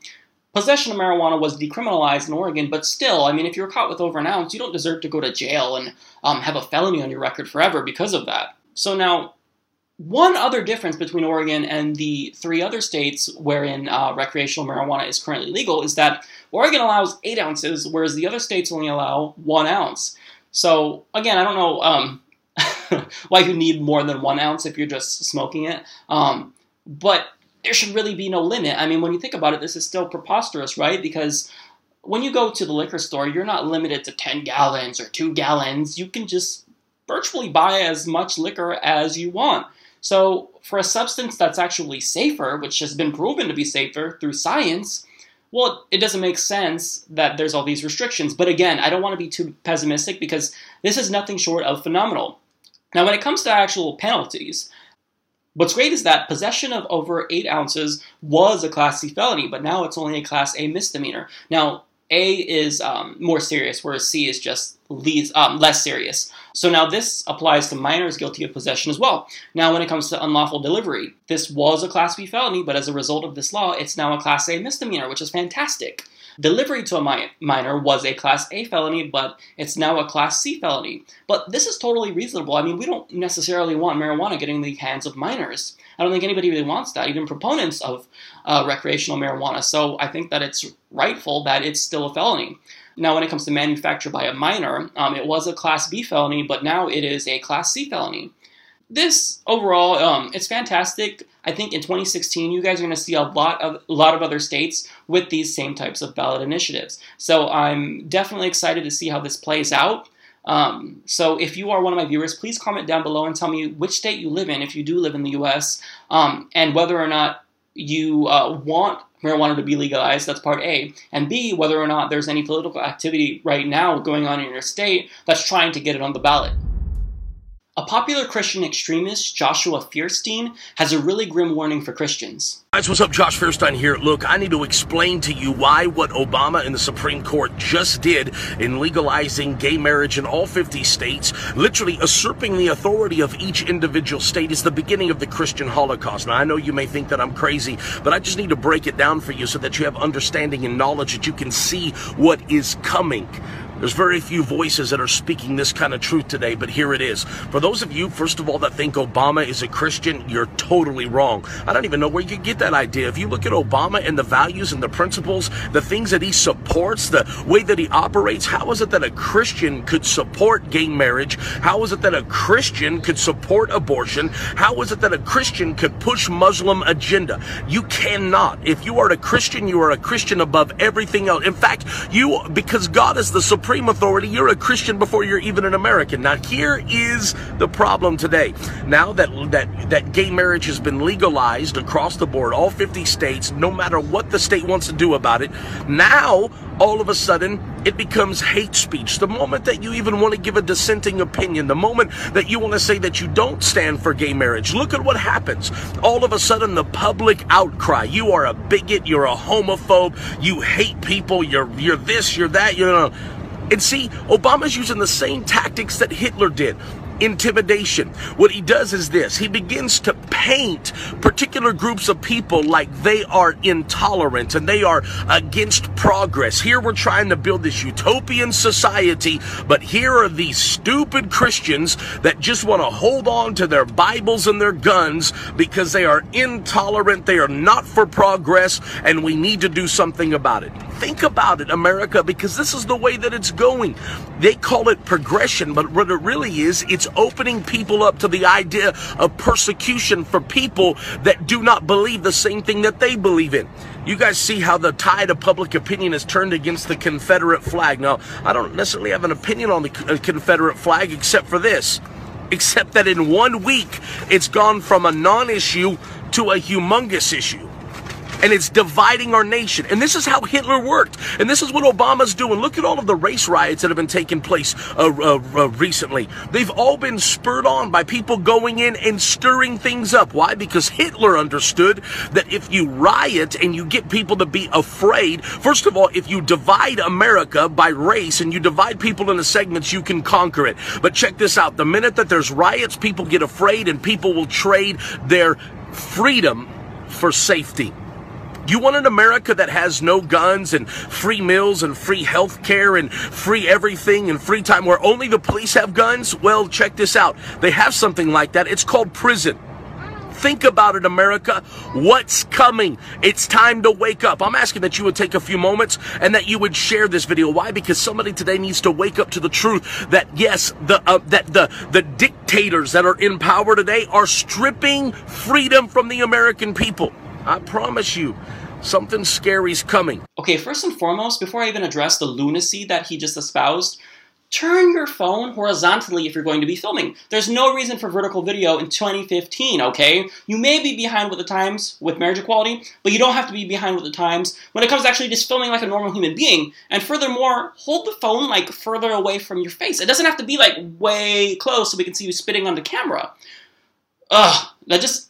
Speaker 1: possession of marijuana was decriminalized in Oregon, but still, I mean, if you're caught with over an ounce, you don't deserve to go to jail and um, have a felony on your record forever because of that. So now, one other difference between Oregon and the three other states wherein uh, recreational marijuana is currently legal is that Oregon allows eight ounces, whereas the other states only allow one ounce. So, again, I don't know um, why you need more than one ounce if you're just smoking it, um, but there should really be no limit. I mean, when you think about it, this is still preposterous, right? Because when you go to the liquor store, you're not limited to 10 gallons or 2 gallons. You can just virtually buy as much liquor as you want. So, for a substance that's actually safer, which has been proven to be safer through science, well, it doesn't make sense that there's all these restrictions. But again, I don't want to be too pessimistic because this is nothing short of phenomenal. Now, when it comes to actual penalties, what's great is that possession of over eight ounces was a Class C felony, but now it's only a Class A misdemeanor. Now, A is um, more serious, whereas C is just least, um, less serious. So now this applies to minors guilty of possession as well. Now, when it comes to unlawful delivery, this was a Class B felony, but as a result of this law, it's now a Class A misdemeanor, which is fantastic. Delivery to a mi- minor was a Class A felony, but it's now a Class C felony. But this is totally reasonable. I mean, we don't necessarily want marijuana getting in the hands of minors. I don't think anybody really wants that, even proponents of uh, recreational marijuana. So I think that it's rightful that it's still a felony. Now, when it comes to manufacture by a minor, um, it was a Class B felony, but now it is a Class C felony. This overall, um, it's fantastic. I think in 2016, you guys are going to see a lot of a lot of other states with these same types of ballot initiatives. So I'm definitely excited to see how this plays out. Um, so if you are one of my viewers, please comment down below and tell me which state you live in, if you do live in the U.S., um, and whether or not you uh, want marijuana to be legalized. That's part A. And B, whether or not there's any political activity right now going on in your state that's trying to get it on the ballot. A popular Christian extremist, Joshua Feuerstein, has a really grim warning for Christians.
Speaker 37: Guys, what's up? Josh Feuerstein here. Look, I need to explain to you why what Obama and the Supreme Court just did in legalizing gay marriage in all 50 states, literally usurping the authority of each individual state, is the beginning of the Christian Holocaust. Now, I know you may think that I'm crazy, but I just need to break it down for you so that you have understanding and knowledge that you can see what is coming. There's very few voices that are speaking this kind of truth today, but here it is. For those of you, first of all, that think Obama is a Christian, you're totally wrong. I don't even know where you get that idea. If you look at Obama and the values and the principles, the things that he supports, the way that he operates, how is it that a Christian could support gay marriage? How is it that a Christian could support abortion? How is it that a Christian could push Muslim agenda? You cannot. If you are a Christian, you are a Christian above everything else. In fact, you, because God is the supreme supreme authority, you're a Christian before you're even an American. Now, here is the problem today. Now that that that gay marriage has been legalized across the board, all 50 states, no matter what the state wants to do about it, now all of a sudden it becomes hate speech. The moment that you even want to give a dissenting opinion, the moment that you want to say that you don't stand for gay marriage, look at what happens. All of a sudden, the public outcry. You are a bigot. You're a homophobe. You hate people. You're you're this. You're that. You know. And see, Obama's using the same tactics that Hitler did intimidation. What he does is this he begins to paint particular groups of people like they are intolerant and they are against progress. Here we're trying to build this utopian society, but here are these stupid Christians that just want to hold on to their Bibles and their guns because they are intolerant, they are not for progress, and we need to do something about it. Think about it, America, because this is the way that it's going. They call it progression, but what it really is, it's opening people up to the idea of persecution for people that do not believe the same thing that they believe in. You guys see how the tide of public opinion has turned against the Confederate flag. Now, I don't necessarily have an opinion on the Confederate flag except for this. Except that in one week, it's gone from a non issue to a humongous issue and it's dividing our nation. And this is how Hitler worked. And this is what Obama's doing. Look at all of the race riots that have been taking place uh, uh, uh, recently. They've all been spurred on by people going in and stirring things up. Why? Because Hitler understood that if you riot and you get people to be afraid, first of all, if you divide America by race and you divide people into segments, you can conquer it. But check this out. The minute that there's riots, people get afraid and people will trade their freedom for safety. You want an America that has no guns and free meals and free health care and free everything and free time where only the police have guns? Well, check this out. They have something like that. It's called prison. Think about it, America. What's coming? It's time to wake up. I'm asking that you would take a few moments and that you would share this video. Why? Because somebody today needs to wake up to the truth that yes, the uh, that the the dictators that are in power today are stripping freedom from the American people. I promise you, something scary's coming.
Speaker 1: Okay, first and foremost, before I even address the lunacy that he just espoused, turn your phone horizontally if you're going to be filming. There's no reason for vertical video in 2015, okay? You may be behind with the times with marriage equality, but you don't have to be behind with the times when it comes to actually just filming like a normal human being. And furthermore, hold the phone like further away from your face. It doesn't have to be like way close so we can see you spitting on the camera. Ugh, that just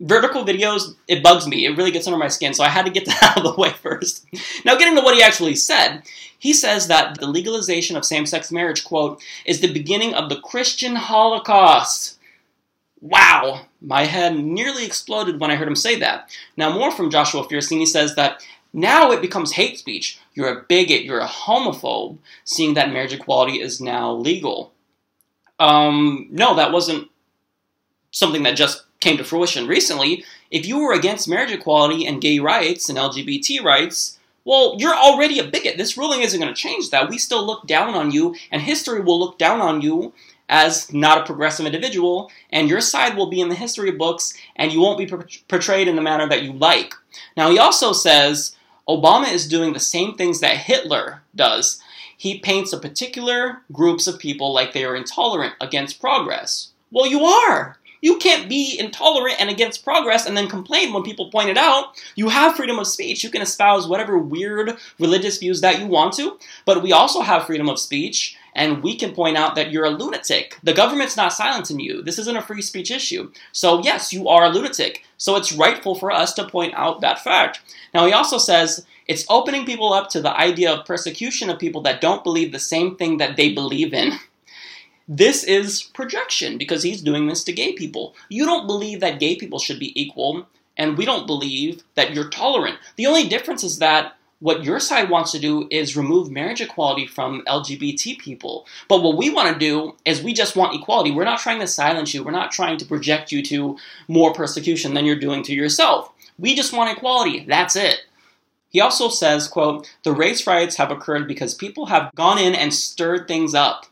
Speaker 1: vertical videos, it bugs me. It really gets under my skin, so I had to get that out of the way first. Now, getting to what he actually said, he says that the legalization of same sex marriage, quote, is the beginning of the Christian Holocaust. Wow, my head nearly exploded when I heard him say that. Now, more from Joshua he says that now it becomes hate speech. You're a bigot, you're a homophobe, seeing that marriage equality is now legal. Um, no, that wasn't something that just came to fruition recently, if you were against marriage equality and gay rights and LGBT rights, well, you're already a bigot. This ruling isn't going to change that. We still look down on you, and history will look down on you as not a progressive individual, and your side will be in the history books, and you won't be portrayed in the manner that you like. Now, he also says Obama is doing the same things that Hitler does. He paints a particular groups of people like they are intolerant against progress. Well, you are. You can't be intolerant and against progress and then complain when people point it out. You have freedom of speech. You can espouse whatever weird religious views that you want to, but we also have freedom of speech and we can point out that you're a lunatic. The government's not silencing you. This isn't a free speech issue. So, yes, you are a lunatic. So, it's rightful for us to point out that fact. Now, he also says it's opening people up to the idea of persecution of people that don't believe the same thing that they believe in. This is projection because he's doing this to gay people. You don't believe that gay people should be equal, and we don't believe that you're tolerant. The only difference is that what your side wants to do is remove marriage equality from LGBT people. But what we want to do is we just want equality. We're not trying to silence you. We're not trying to project you to more persecution than you're doing to yourself. We just want equality. That's it. He also says, quote, the race riots have occurred because people have gone in and stirred things up.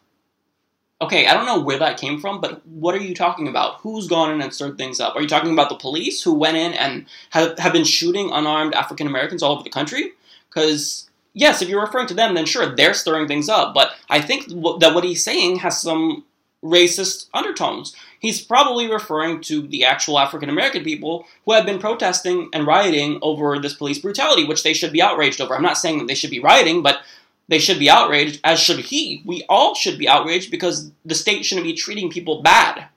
Speaker 1: Okay, I don't know where that came from, but what are you talking about? Who's gone in and stirred things up? Are you talking about the police who went in and have, have been shooting unarmed African Americans all over the country? Because, yes, if you're referring to them, then sure, they're stirring things up. But I think that what he's saying has some racist undertones. He's probably referring to the actual African American people who have been protesting and rioting over this police brutality, which they should be outraged over. I'm not saying that they should be rioting, but they should be outraged, as should he. We all should be outraged because the state shouldn't be treating people bad.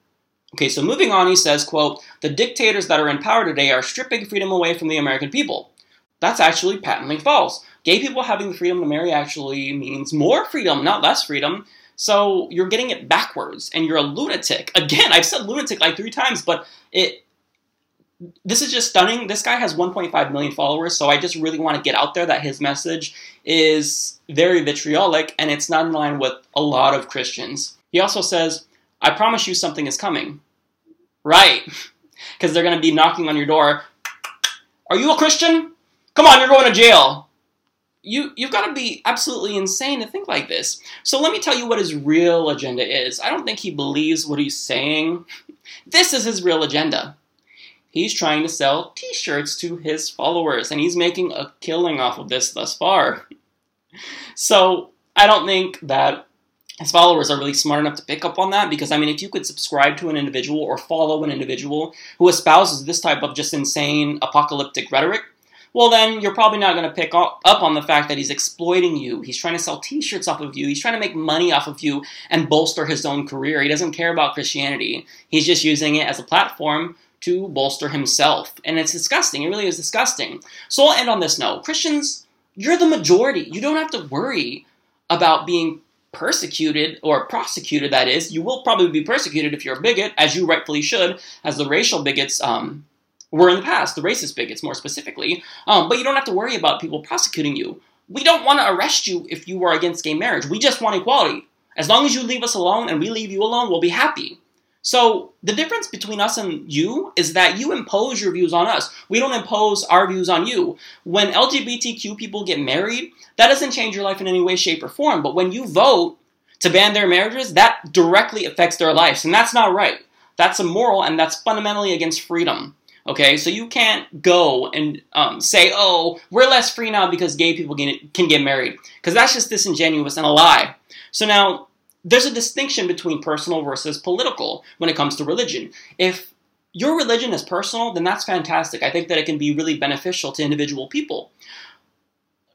Speaker 1: Okay, so moving on, he says, quote, the dictators that are in power today are stripping freedom away from the American people. That's actually patently false. Gay people having the freedom to marry actually means more freedom, not less freedom. So you're getting it backwards, and you're a lunatic. Again, I've said lunatic like three times, but it this is just stunning. This guy has 1.5 million followers, so I just really want to get out there that his message is very vitriolic and it's not in line with a lot of Christians. He also says, I promise you something is coming. Right. Because they're going to be knocking on your door. Are you a Christian? Come on, you're going to jail. You, you've got to be absolutely insane to think like this. So let me tell you what his real agenda is. I don't think he believes what he's saying. This is his real agenda he's trying to sell t shirts to his followers, and he's making a killing off of this thus far. So I don't think that his followers are really smart enough to pick up on that because, I mean, if you could subscribe to an individual or follow an individual who espouses this type of just insane apocalyptic rhetoric, well, then you're probably not going to pick up on the fact that he's exploiting you. He's trying to sell t shirts off of you. He's trying to make money off of you and bolster his own career. He doesn't care about Christianity. He's just using it as a platform to bolster himself. And it's disgusting. It really is disgusting. So I'll end on this note. Christians, you're the majority. You don't have to worry about being persecuted or prosecuted, that is. You will probably be persecuted if you're a bigot, as you rightfully should, as the racial bigots um, were in the past, the racist bigots more specifically. Um, but you don't have to worry about people prosecuting you. We don't want to arrest you if you are against gay marriage. We just want equality. As long as you leave us alone and we leave you alone, we'll be happy. So the difference between us and you is that you impose your views on us. We don't impose our views on you. When LGBTQ people get married, that doesn't change your life in any way, shape, or form. But when you vote to ban their marriages, that directly affects their lives. And that's not right. That's immoral and that's fundamentally against freedom. Okay, so you can't go and um, say, oh, we're less free now because gay people can, can get married. Because that's just disingenuous and a lie. So now, there's a distinction between personal versus political when it comes to religion. If your religion is personal, then that's fantastic. I think that it can be really beneficial to individual people.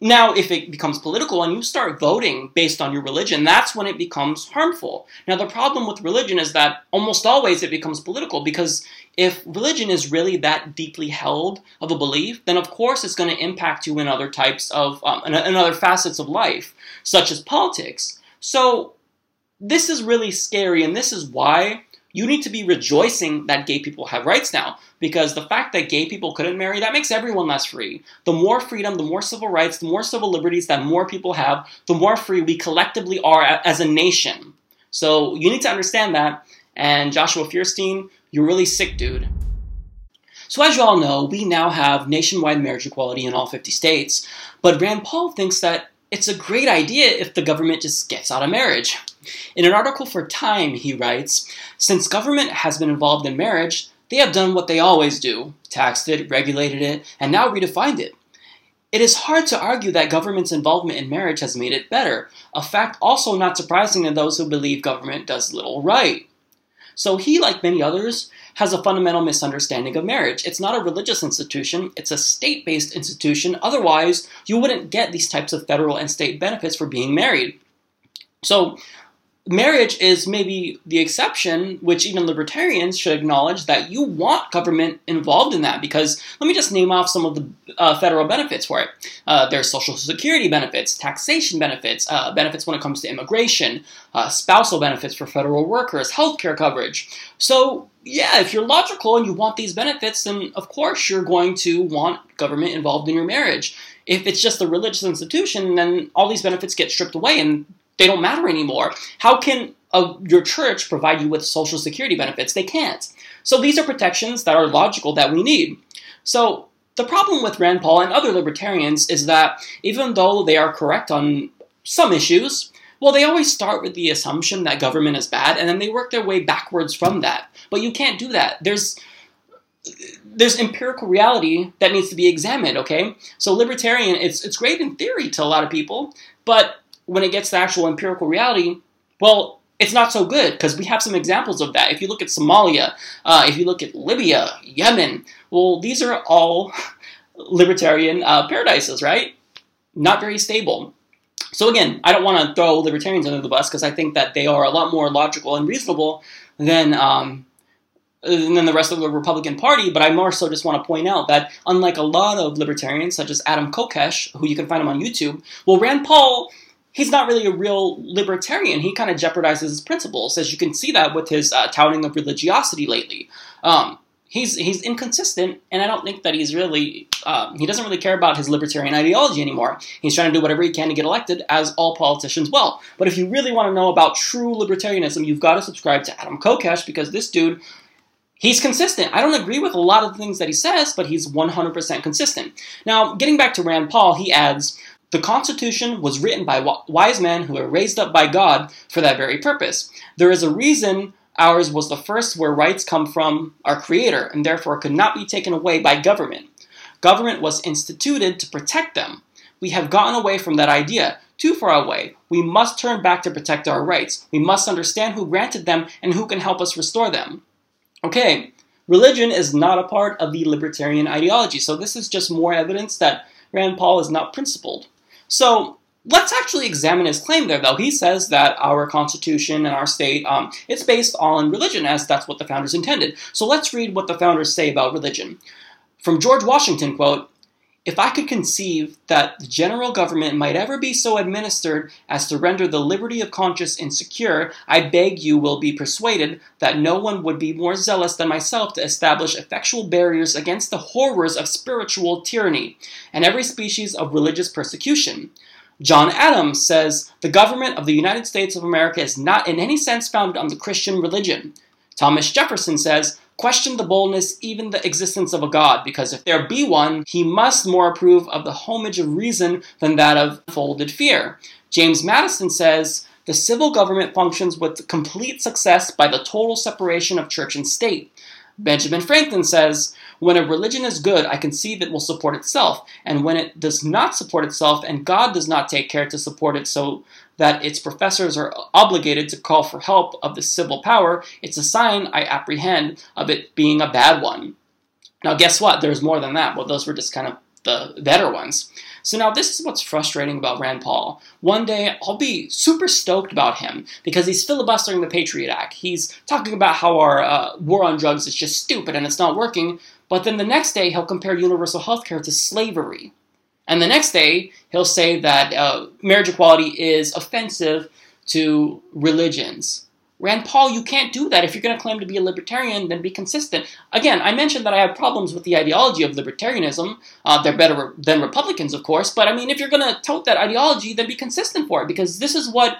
Speaker 1: Now, if it becomes political and you start voting based on your religion, that's when it becomes harmful. Now, the problem with religion is that almost always it becomes political because if religion is really that deeply held of a belief, then of course it's going to impact you in other types of, um, in other facets of life, such as politics. So, this is really scary, and this is why you need to be rejoicing that gay people have rights now. Because the fact that gay people couldn't marry, that makes everyone less free. The more freedom, the more civil rights, the more civil liberties that more people have, the more free we collectively are as a nation. So you need to understand that. And Joshua Feuerstein, you're really sick, dude. So, as you all know, we now have nationwide marriage equality in all 50 states, but Rand Paul thinks that it's a great idea if the government just gets out of marriage. In an article for Time, he writes Since government has been involved in marriage, they have done what they always do taxed it, regulated it, and now redefined it. It is hard to argue that government's involvement in marriage has made it better, a fact also not surprising to those who believe government does little right. So he, like many others, has a fundamental misunderstanding of marriage. It's not a religious institution, it's a state based institution. Otherwise, you wouldn't get these types of federal and state benefits for being married. So, marriage is maybe the exception, which even libertarians should acknowledge that you want government involved in that. Because let me just name off some of the uh, federal benefits for it. Uh, there's social security benefits, taxation benefits, uh, benefits when it comes to immigration, uh, spousal benefits for federal workers, healthcare coverage. So, yeah, if you're logical and you want these benefits, then of course you're going to want government involved in your marriage. If it's just a religious institution, then all these benefits get stripped away and they don't matter anymore. How can a, your church provide you with social security benefits? They can't. So these are protections that are logical that we need. So the problem with Rand Paul and other libertarians is that even though they are correct on some issues, well, they always start with the assumption that government is bad, and then they work their way backwards from that. But you can't do that. There's there's empirical reality that needs to be examined. Okay, so libertarian, it's it's great in theory to a lot of people, but when it gets to actual empirical reality, well, it's not so good because we have some examples of that. If you look at Somalia, uh, if you look at Libya, Yemen, well, these are all libertarian uh, paradises, right? Not very stable. So again, I don't want to throw libertarians under the bus because I think that they are a lot more logical and reasonable than um, than the rest of the Republican Party. But I more so just want to point out that unlike a lot of libertarians, such as Adam Kokesh, who you can find him on YouTube, well, Rand Paul he's not really a real libertarian. He kind of jeopardizes his principles, as you can see that with his uh, touting of religiosity lately. Um, he's he's inconsistent, and I don't think that he's really um, he doesn't really care about his libertarian ideology anymore. He's trying to do whatever he can to get elected, as all politicians will. But if you really want to know about true libertarianism, you've got to subscribe to Adam Kokesh because this dude. He's consistent. I don't agree with a lot of the things that he says, but he's 100% consistent. Now, getting back to Rand Paul, he adds, the Constitution was written by wise men who were raised up by God for that very purpose. There is a reason ours was the first where rights come from our Creator and therefore could not be taken away by government. Government was instituted to protect them. We have gotten away from that idea, too far away. We must turn back to protect our rights. We must understand who granted them and who can help us restore them. Okay, religion is not a part of the libertarian ideology, so this is just more evidence that Rand Paul is not principled. So let's actually examine his claim there, though. He says that our Constitution and our state, um, it's based on religion, as that's what the founders intended. So let's read what the founders say about religion. From George Washington, quote, if I could conceive that the general government might ever be so administered as to render the liberty of conscience insecure, I beg you will be persuaded that no one would be more zealous than myself to establish effectual barriers against the horrors of spiritual tyranny and every species of religious persecution. John Adams says the government of the United States of America is not in any sense founded on the Christian religion. Thomas Jefferson says question the boldness, even the existence of a God, because if there be one, he must more approve of the homage of reason than that of folded fear. James Madison says, the civil government functions with complete success by the total separation of church and state. Benjamin Franklin says, When a religion is good, I conceive it will support itself, and when it does not support itself, and God does not take care to support it so that its professors are obligated to call for help of the civil power, it's a sign, I apprehend, of it being a bad one. Now, guess what? There's more than that. Well, those were just kind of the better ones. So now this is what's frustrating about Rand Paul. One day I'll be super stoked about him because he's filibustering the Patriot Act. He's talking about how our uh, war on drugs is just stupid and it's not working. But then the next day he'll compare universal health care to slavery. And the next day, he'll say that uh, marriage equality is offensive to religions. Rand Paul, you can't do that. If you're going to claim to be a libertarian, then be consistent. Again, I mentioned that I have problems with the ideology of libertarianism. Uh, they're better than Republicans, of course, but I mean, if you're going to tout that ideology, then be consistent for it, because this is what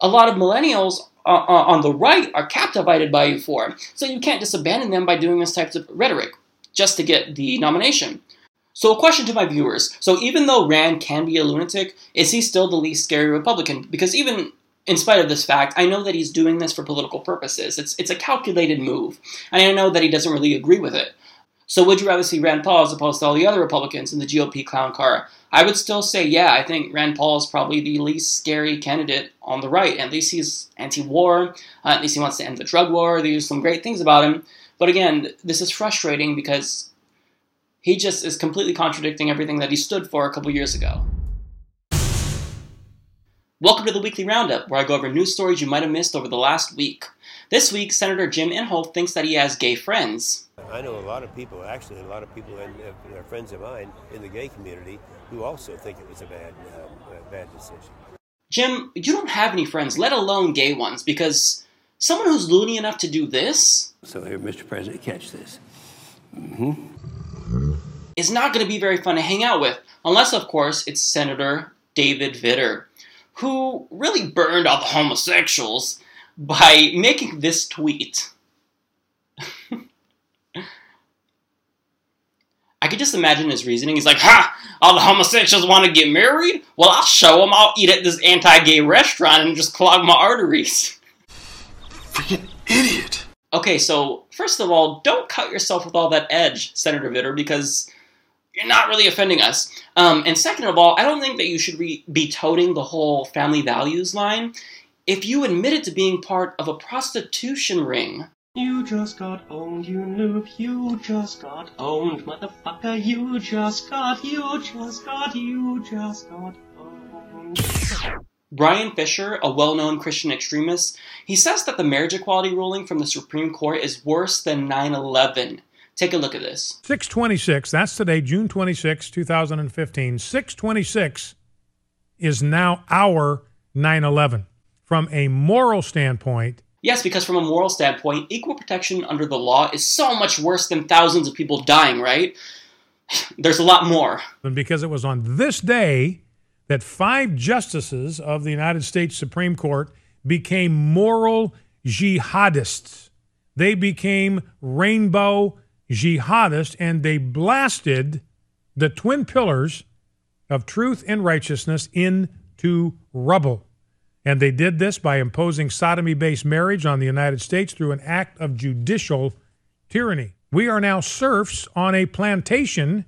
Speaker 1: a lot of millennials uh, uh, on the right are captivated by you for. So you can't just abandon them by doing this type of rhetoric just to get the nomination. So, a question to my viewers. So, even though Rand can be a lunatic, is he still the least scary Republican? Because even in spite of this fact, I know that he's doing this for political purposes. It's, it's a calculated move. And I know that he doesn't really agree with it. So, would you rather see Rand Paul as opposed to all the other Republicans in the GOP clown car? I would still say, yeah, I think Rand Paul is probably the least scary candidate on the right. At least he's anti war, uh, at least he wants to end the drug war. There's some great things about him. But again, this is frustrating because he just is completely contradicting everything that he stood for a couple years ago. Welcome to the weekly roundup, where I go over news stories you might have missed over the last week. This week, Senator Jim Inhofe thinks that he has gay friends.
Speaker 38: I know a lot of people, actually, a lot of people and uh, friends of mine in the gay community who also think it was a bad, um, a bad decision.
Speaker 1: Jim, you don't have any friends, let alone gay ones, because someone who's loony enough to do this.
Speaker 38: So here, Mr. President, catch this. Mm-hmm.
Speaker 1: Is not going to be very fun to hang out with, unless, of course, it's Senator David Vitter who really burned all the homosexuals by making this tweet. I could just imagine his reasoning. He's like, ha! All the homosexuals want to get married? Well, I'll show them. I'll eat at this anti gay restaurant and just clog my arteries.
Speaker 38: Freaking idiot!
Speaker 1: Okay, so first of all, don't cut yourself with all that edge, Senator Vitter, because you're not really offending us. Um, and second of all, I don't think that you should re- be toting the whole family values line if you admitted to being part of a prostitution ring.
Speaker 39: You just got owned, you noob. You just got owned, motherfucker. You just got, you just got, you just got owned.
Speaker 1: Bryan Fischer, a well known Christian extremist, he says that the marriage equality ruling from the Supreme Court is worse than 9 11. Take a look at this.
Speaker 25: 626, that's today, June 26, 2015. 626 is now our 9 11. From a moral standpoint,
Speaker 1: Yes, because from a moral standpoint, equal protection under the law is so much worse than thousands of people dying, right? There's a lot more.
Speaker 25: And because it was on this day that five justices of the United States Supreme Court became moral jihadists. They became rainbow jihadists and they blasted the twin pillars of truth and righteousness into rubble. And they did this by imposing sodomy based marriage on the United States through an act of judicial tyranny. We are now serfs on a plantation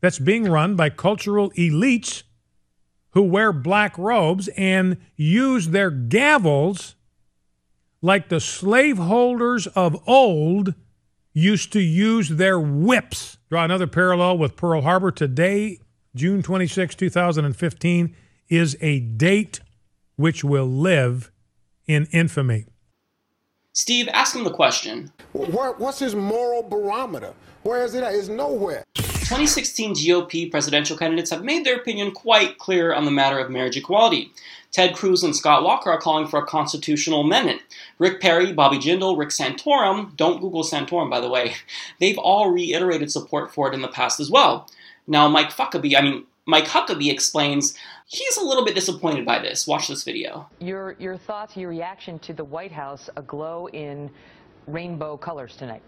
Speaker 25: that's being run by cultural elites who wear black robes and use their gavels like the slaveholders of old used to use their whips. Draw another parallel with Pearl Harbor. Today, June 26, 2015, is a date which will live in infamy.
Speaker 1: Steve, ask him the question.
Speaker 40: what's his moral barometer? Where is it at? It's nowhere.
Speaker 1: 2016 GOP presidential candidates have made their opinion quite clear on the matter of marriage equality. Ted Cruz and Scott Walker are calling for a constitutional amendment. Rick Perry, Bobby Jindal, Rick Santorum, don't Google Santorum by the way, they've all reiterated support for it in the past as well. Now, Mike Huckabee, I mean, Mike Huckabee explains he's a little bit disappointed by this. Watch this video.
Speaker 41: Your, your thoughts, your reaction to the White House aglow in rainbow colors tonight?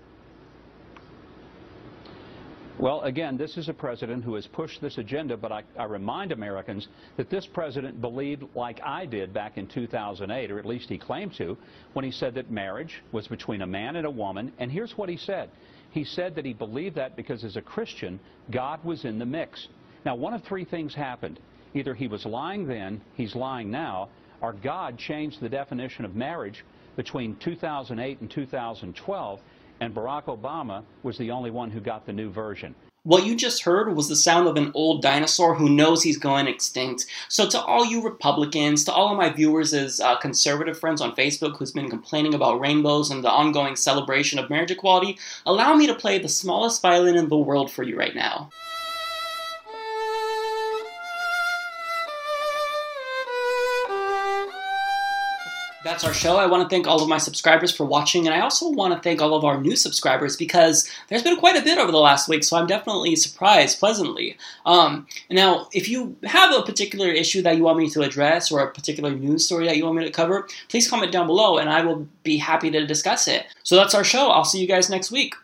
Speaker 27: Well, again, this is a president who has pushed this agenda, but I, I, remind Americans that this president believed, like I did back in 2008, or at least he claimed to, when he said that marriage was between a man and a woman. And here's what he said. He said that he believed that because as a Christian, God was in the mix. Now, one of three things happened. Either he was lying then, he's lying now, or God changed the definition of marriage between 2008 and 2012 and Barack Obama was the only one who got the new version.
Speaker 1: What you just heard was the sound of an old dinosaur who knows he's going extinct. So, to all you Republicans, to all of my viewers as uh, conservative friends on Facebook who's been complaining about rainbows and the ongoing celebration of marriage equality, allow me to play the smallest violin in the world for you right now. That's our show. I want to thank all of my subscribers for watching, and I also want to thank all of our new subscribers because there's been quite a bit over the last week, so I'm definitely surprised pleasantly. Um, now, if you have a particular issue that you want me to address or a particular news story that you want me to cover, please comment down below, and I will be happy to discuss it. So that's our show. I'll see you guys next week.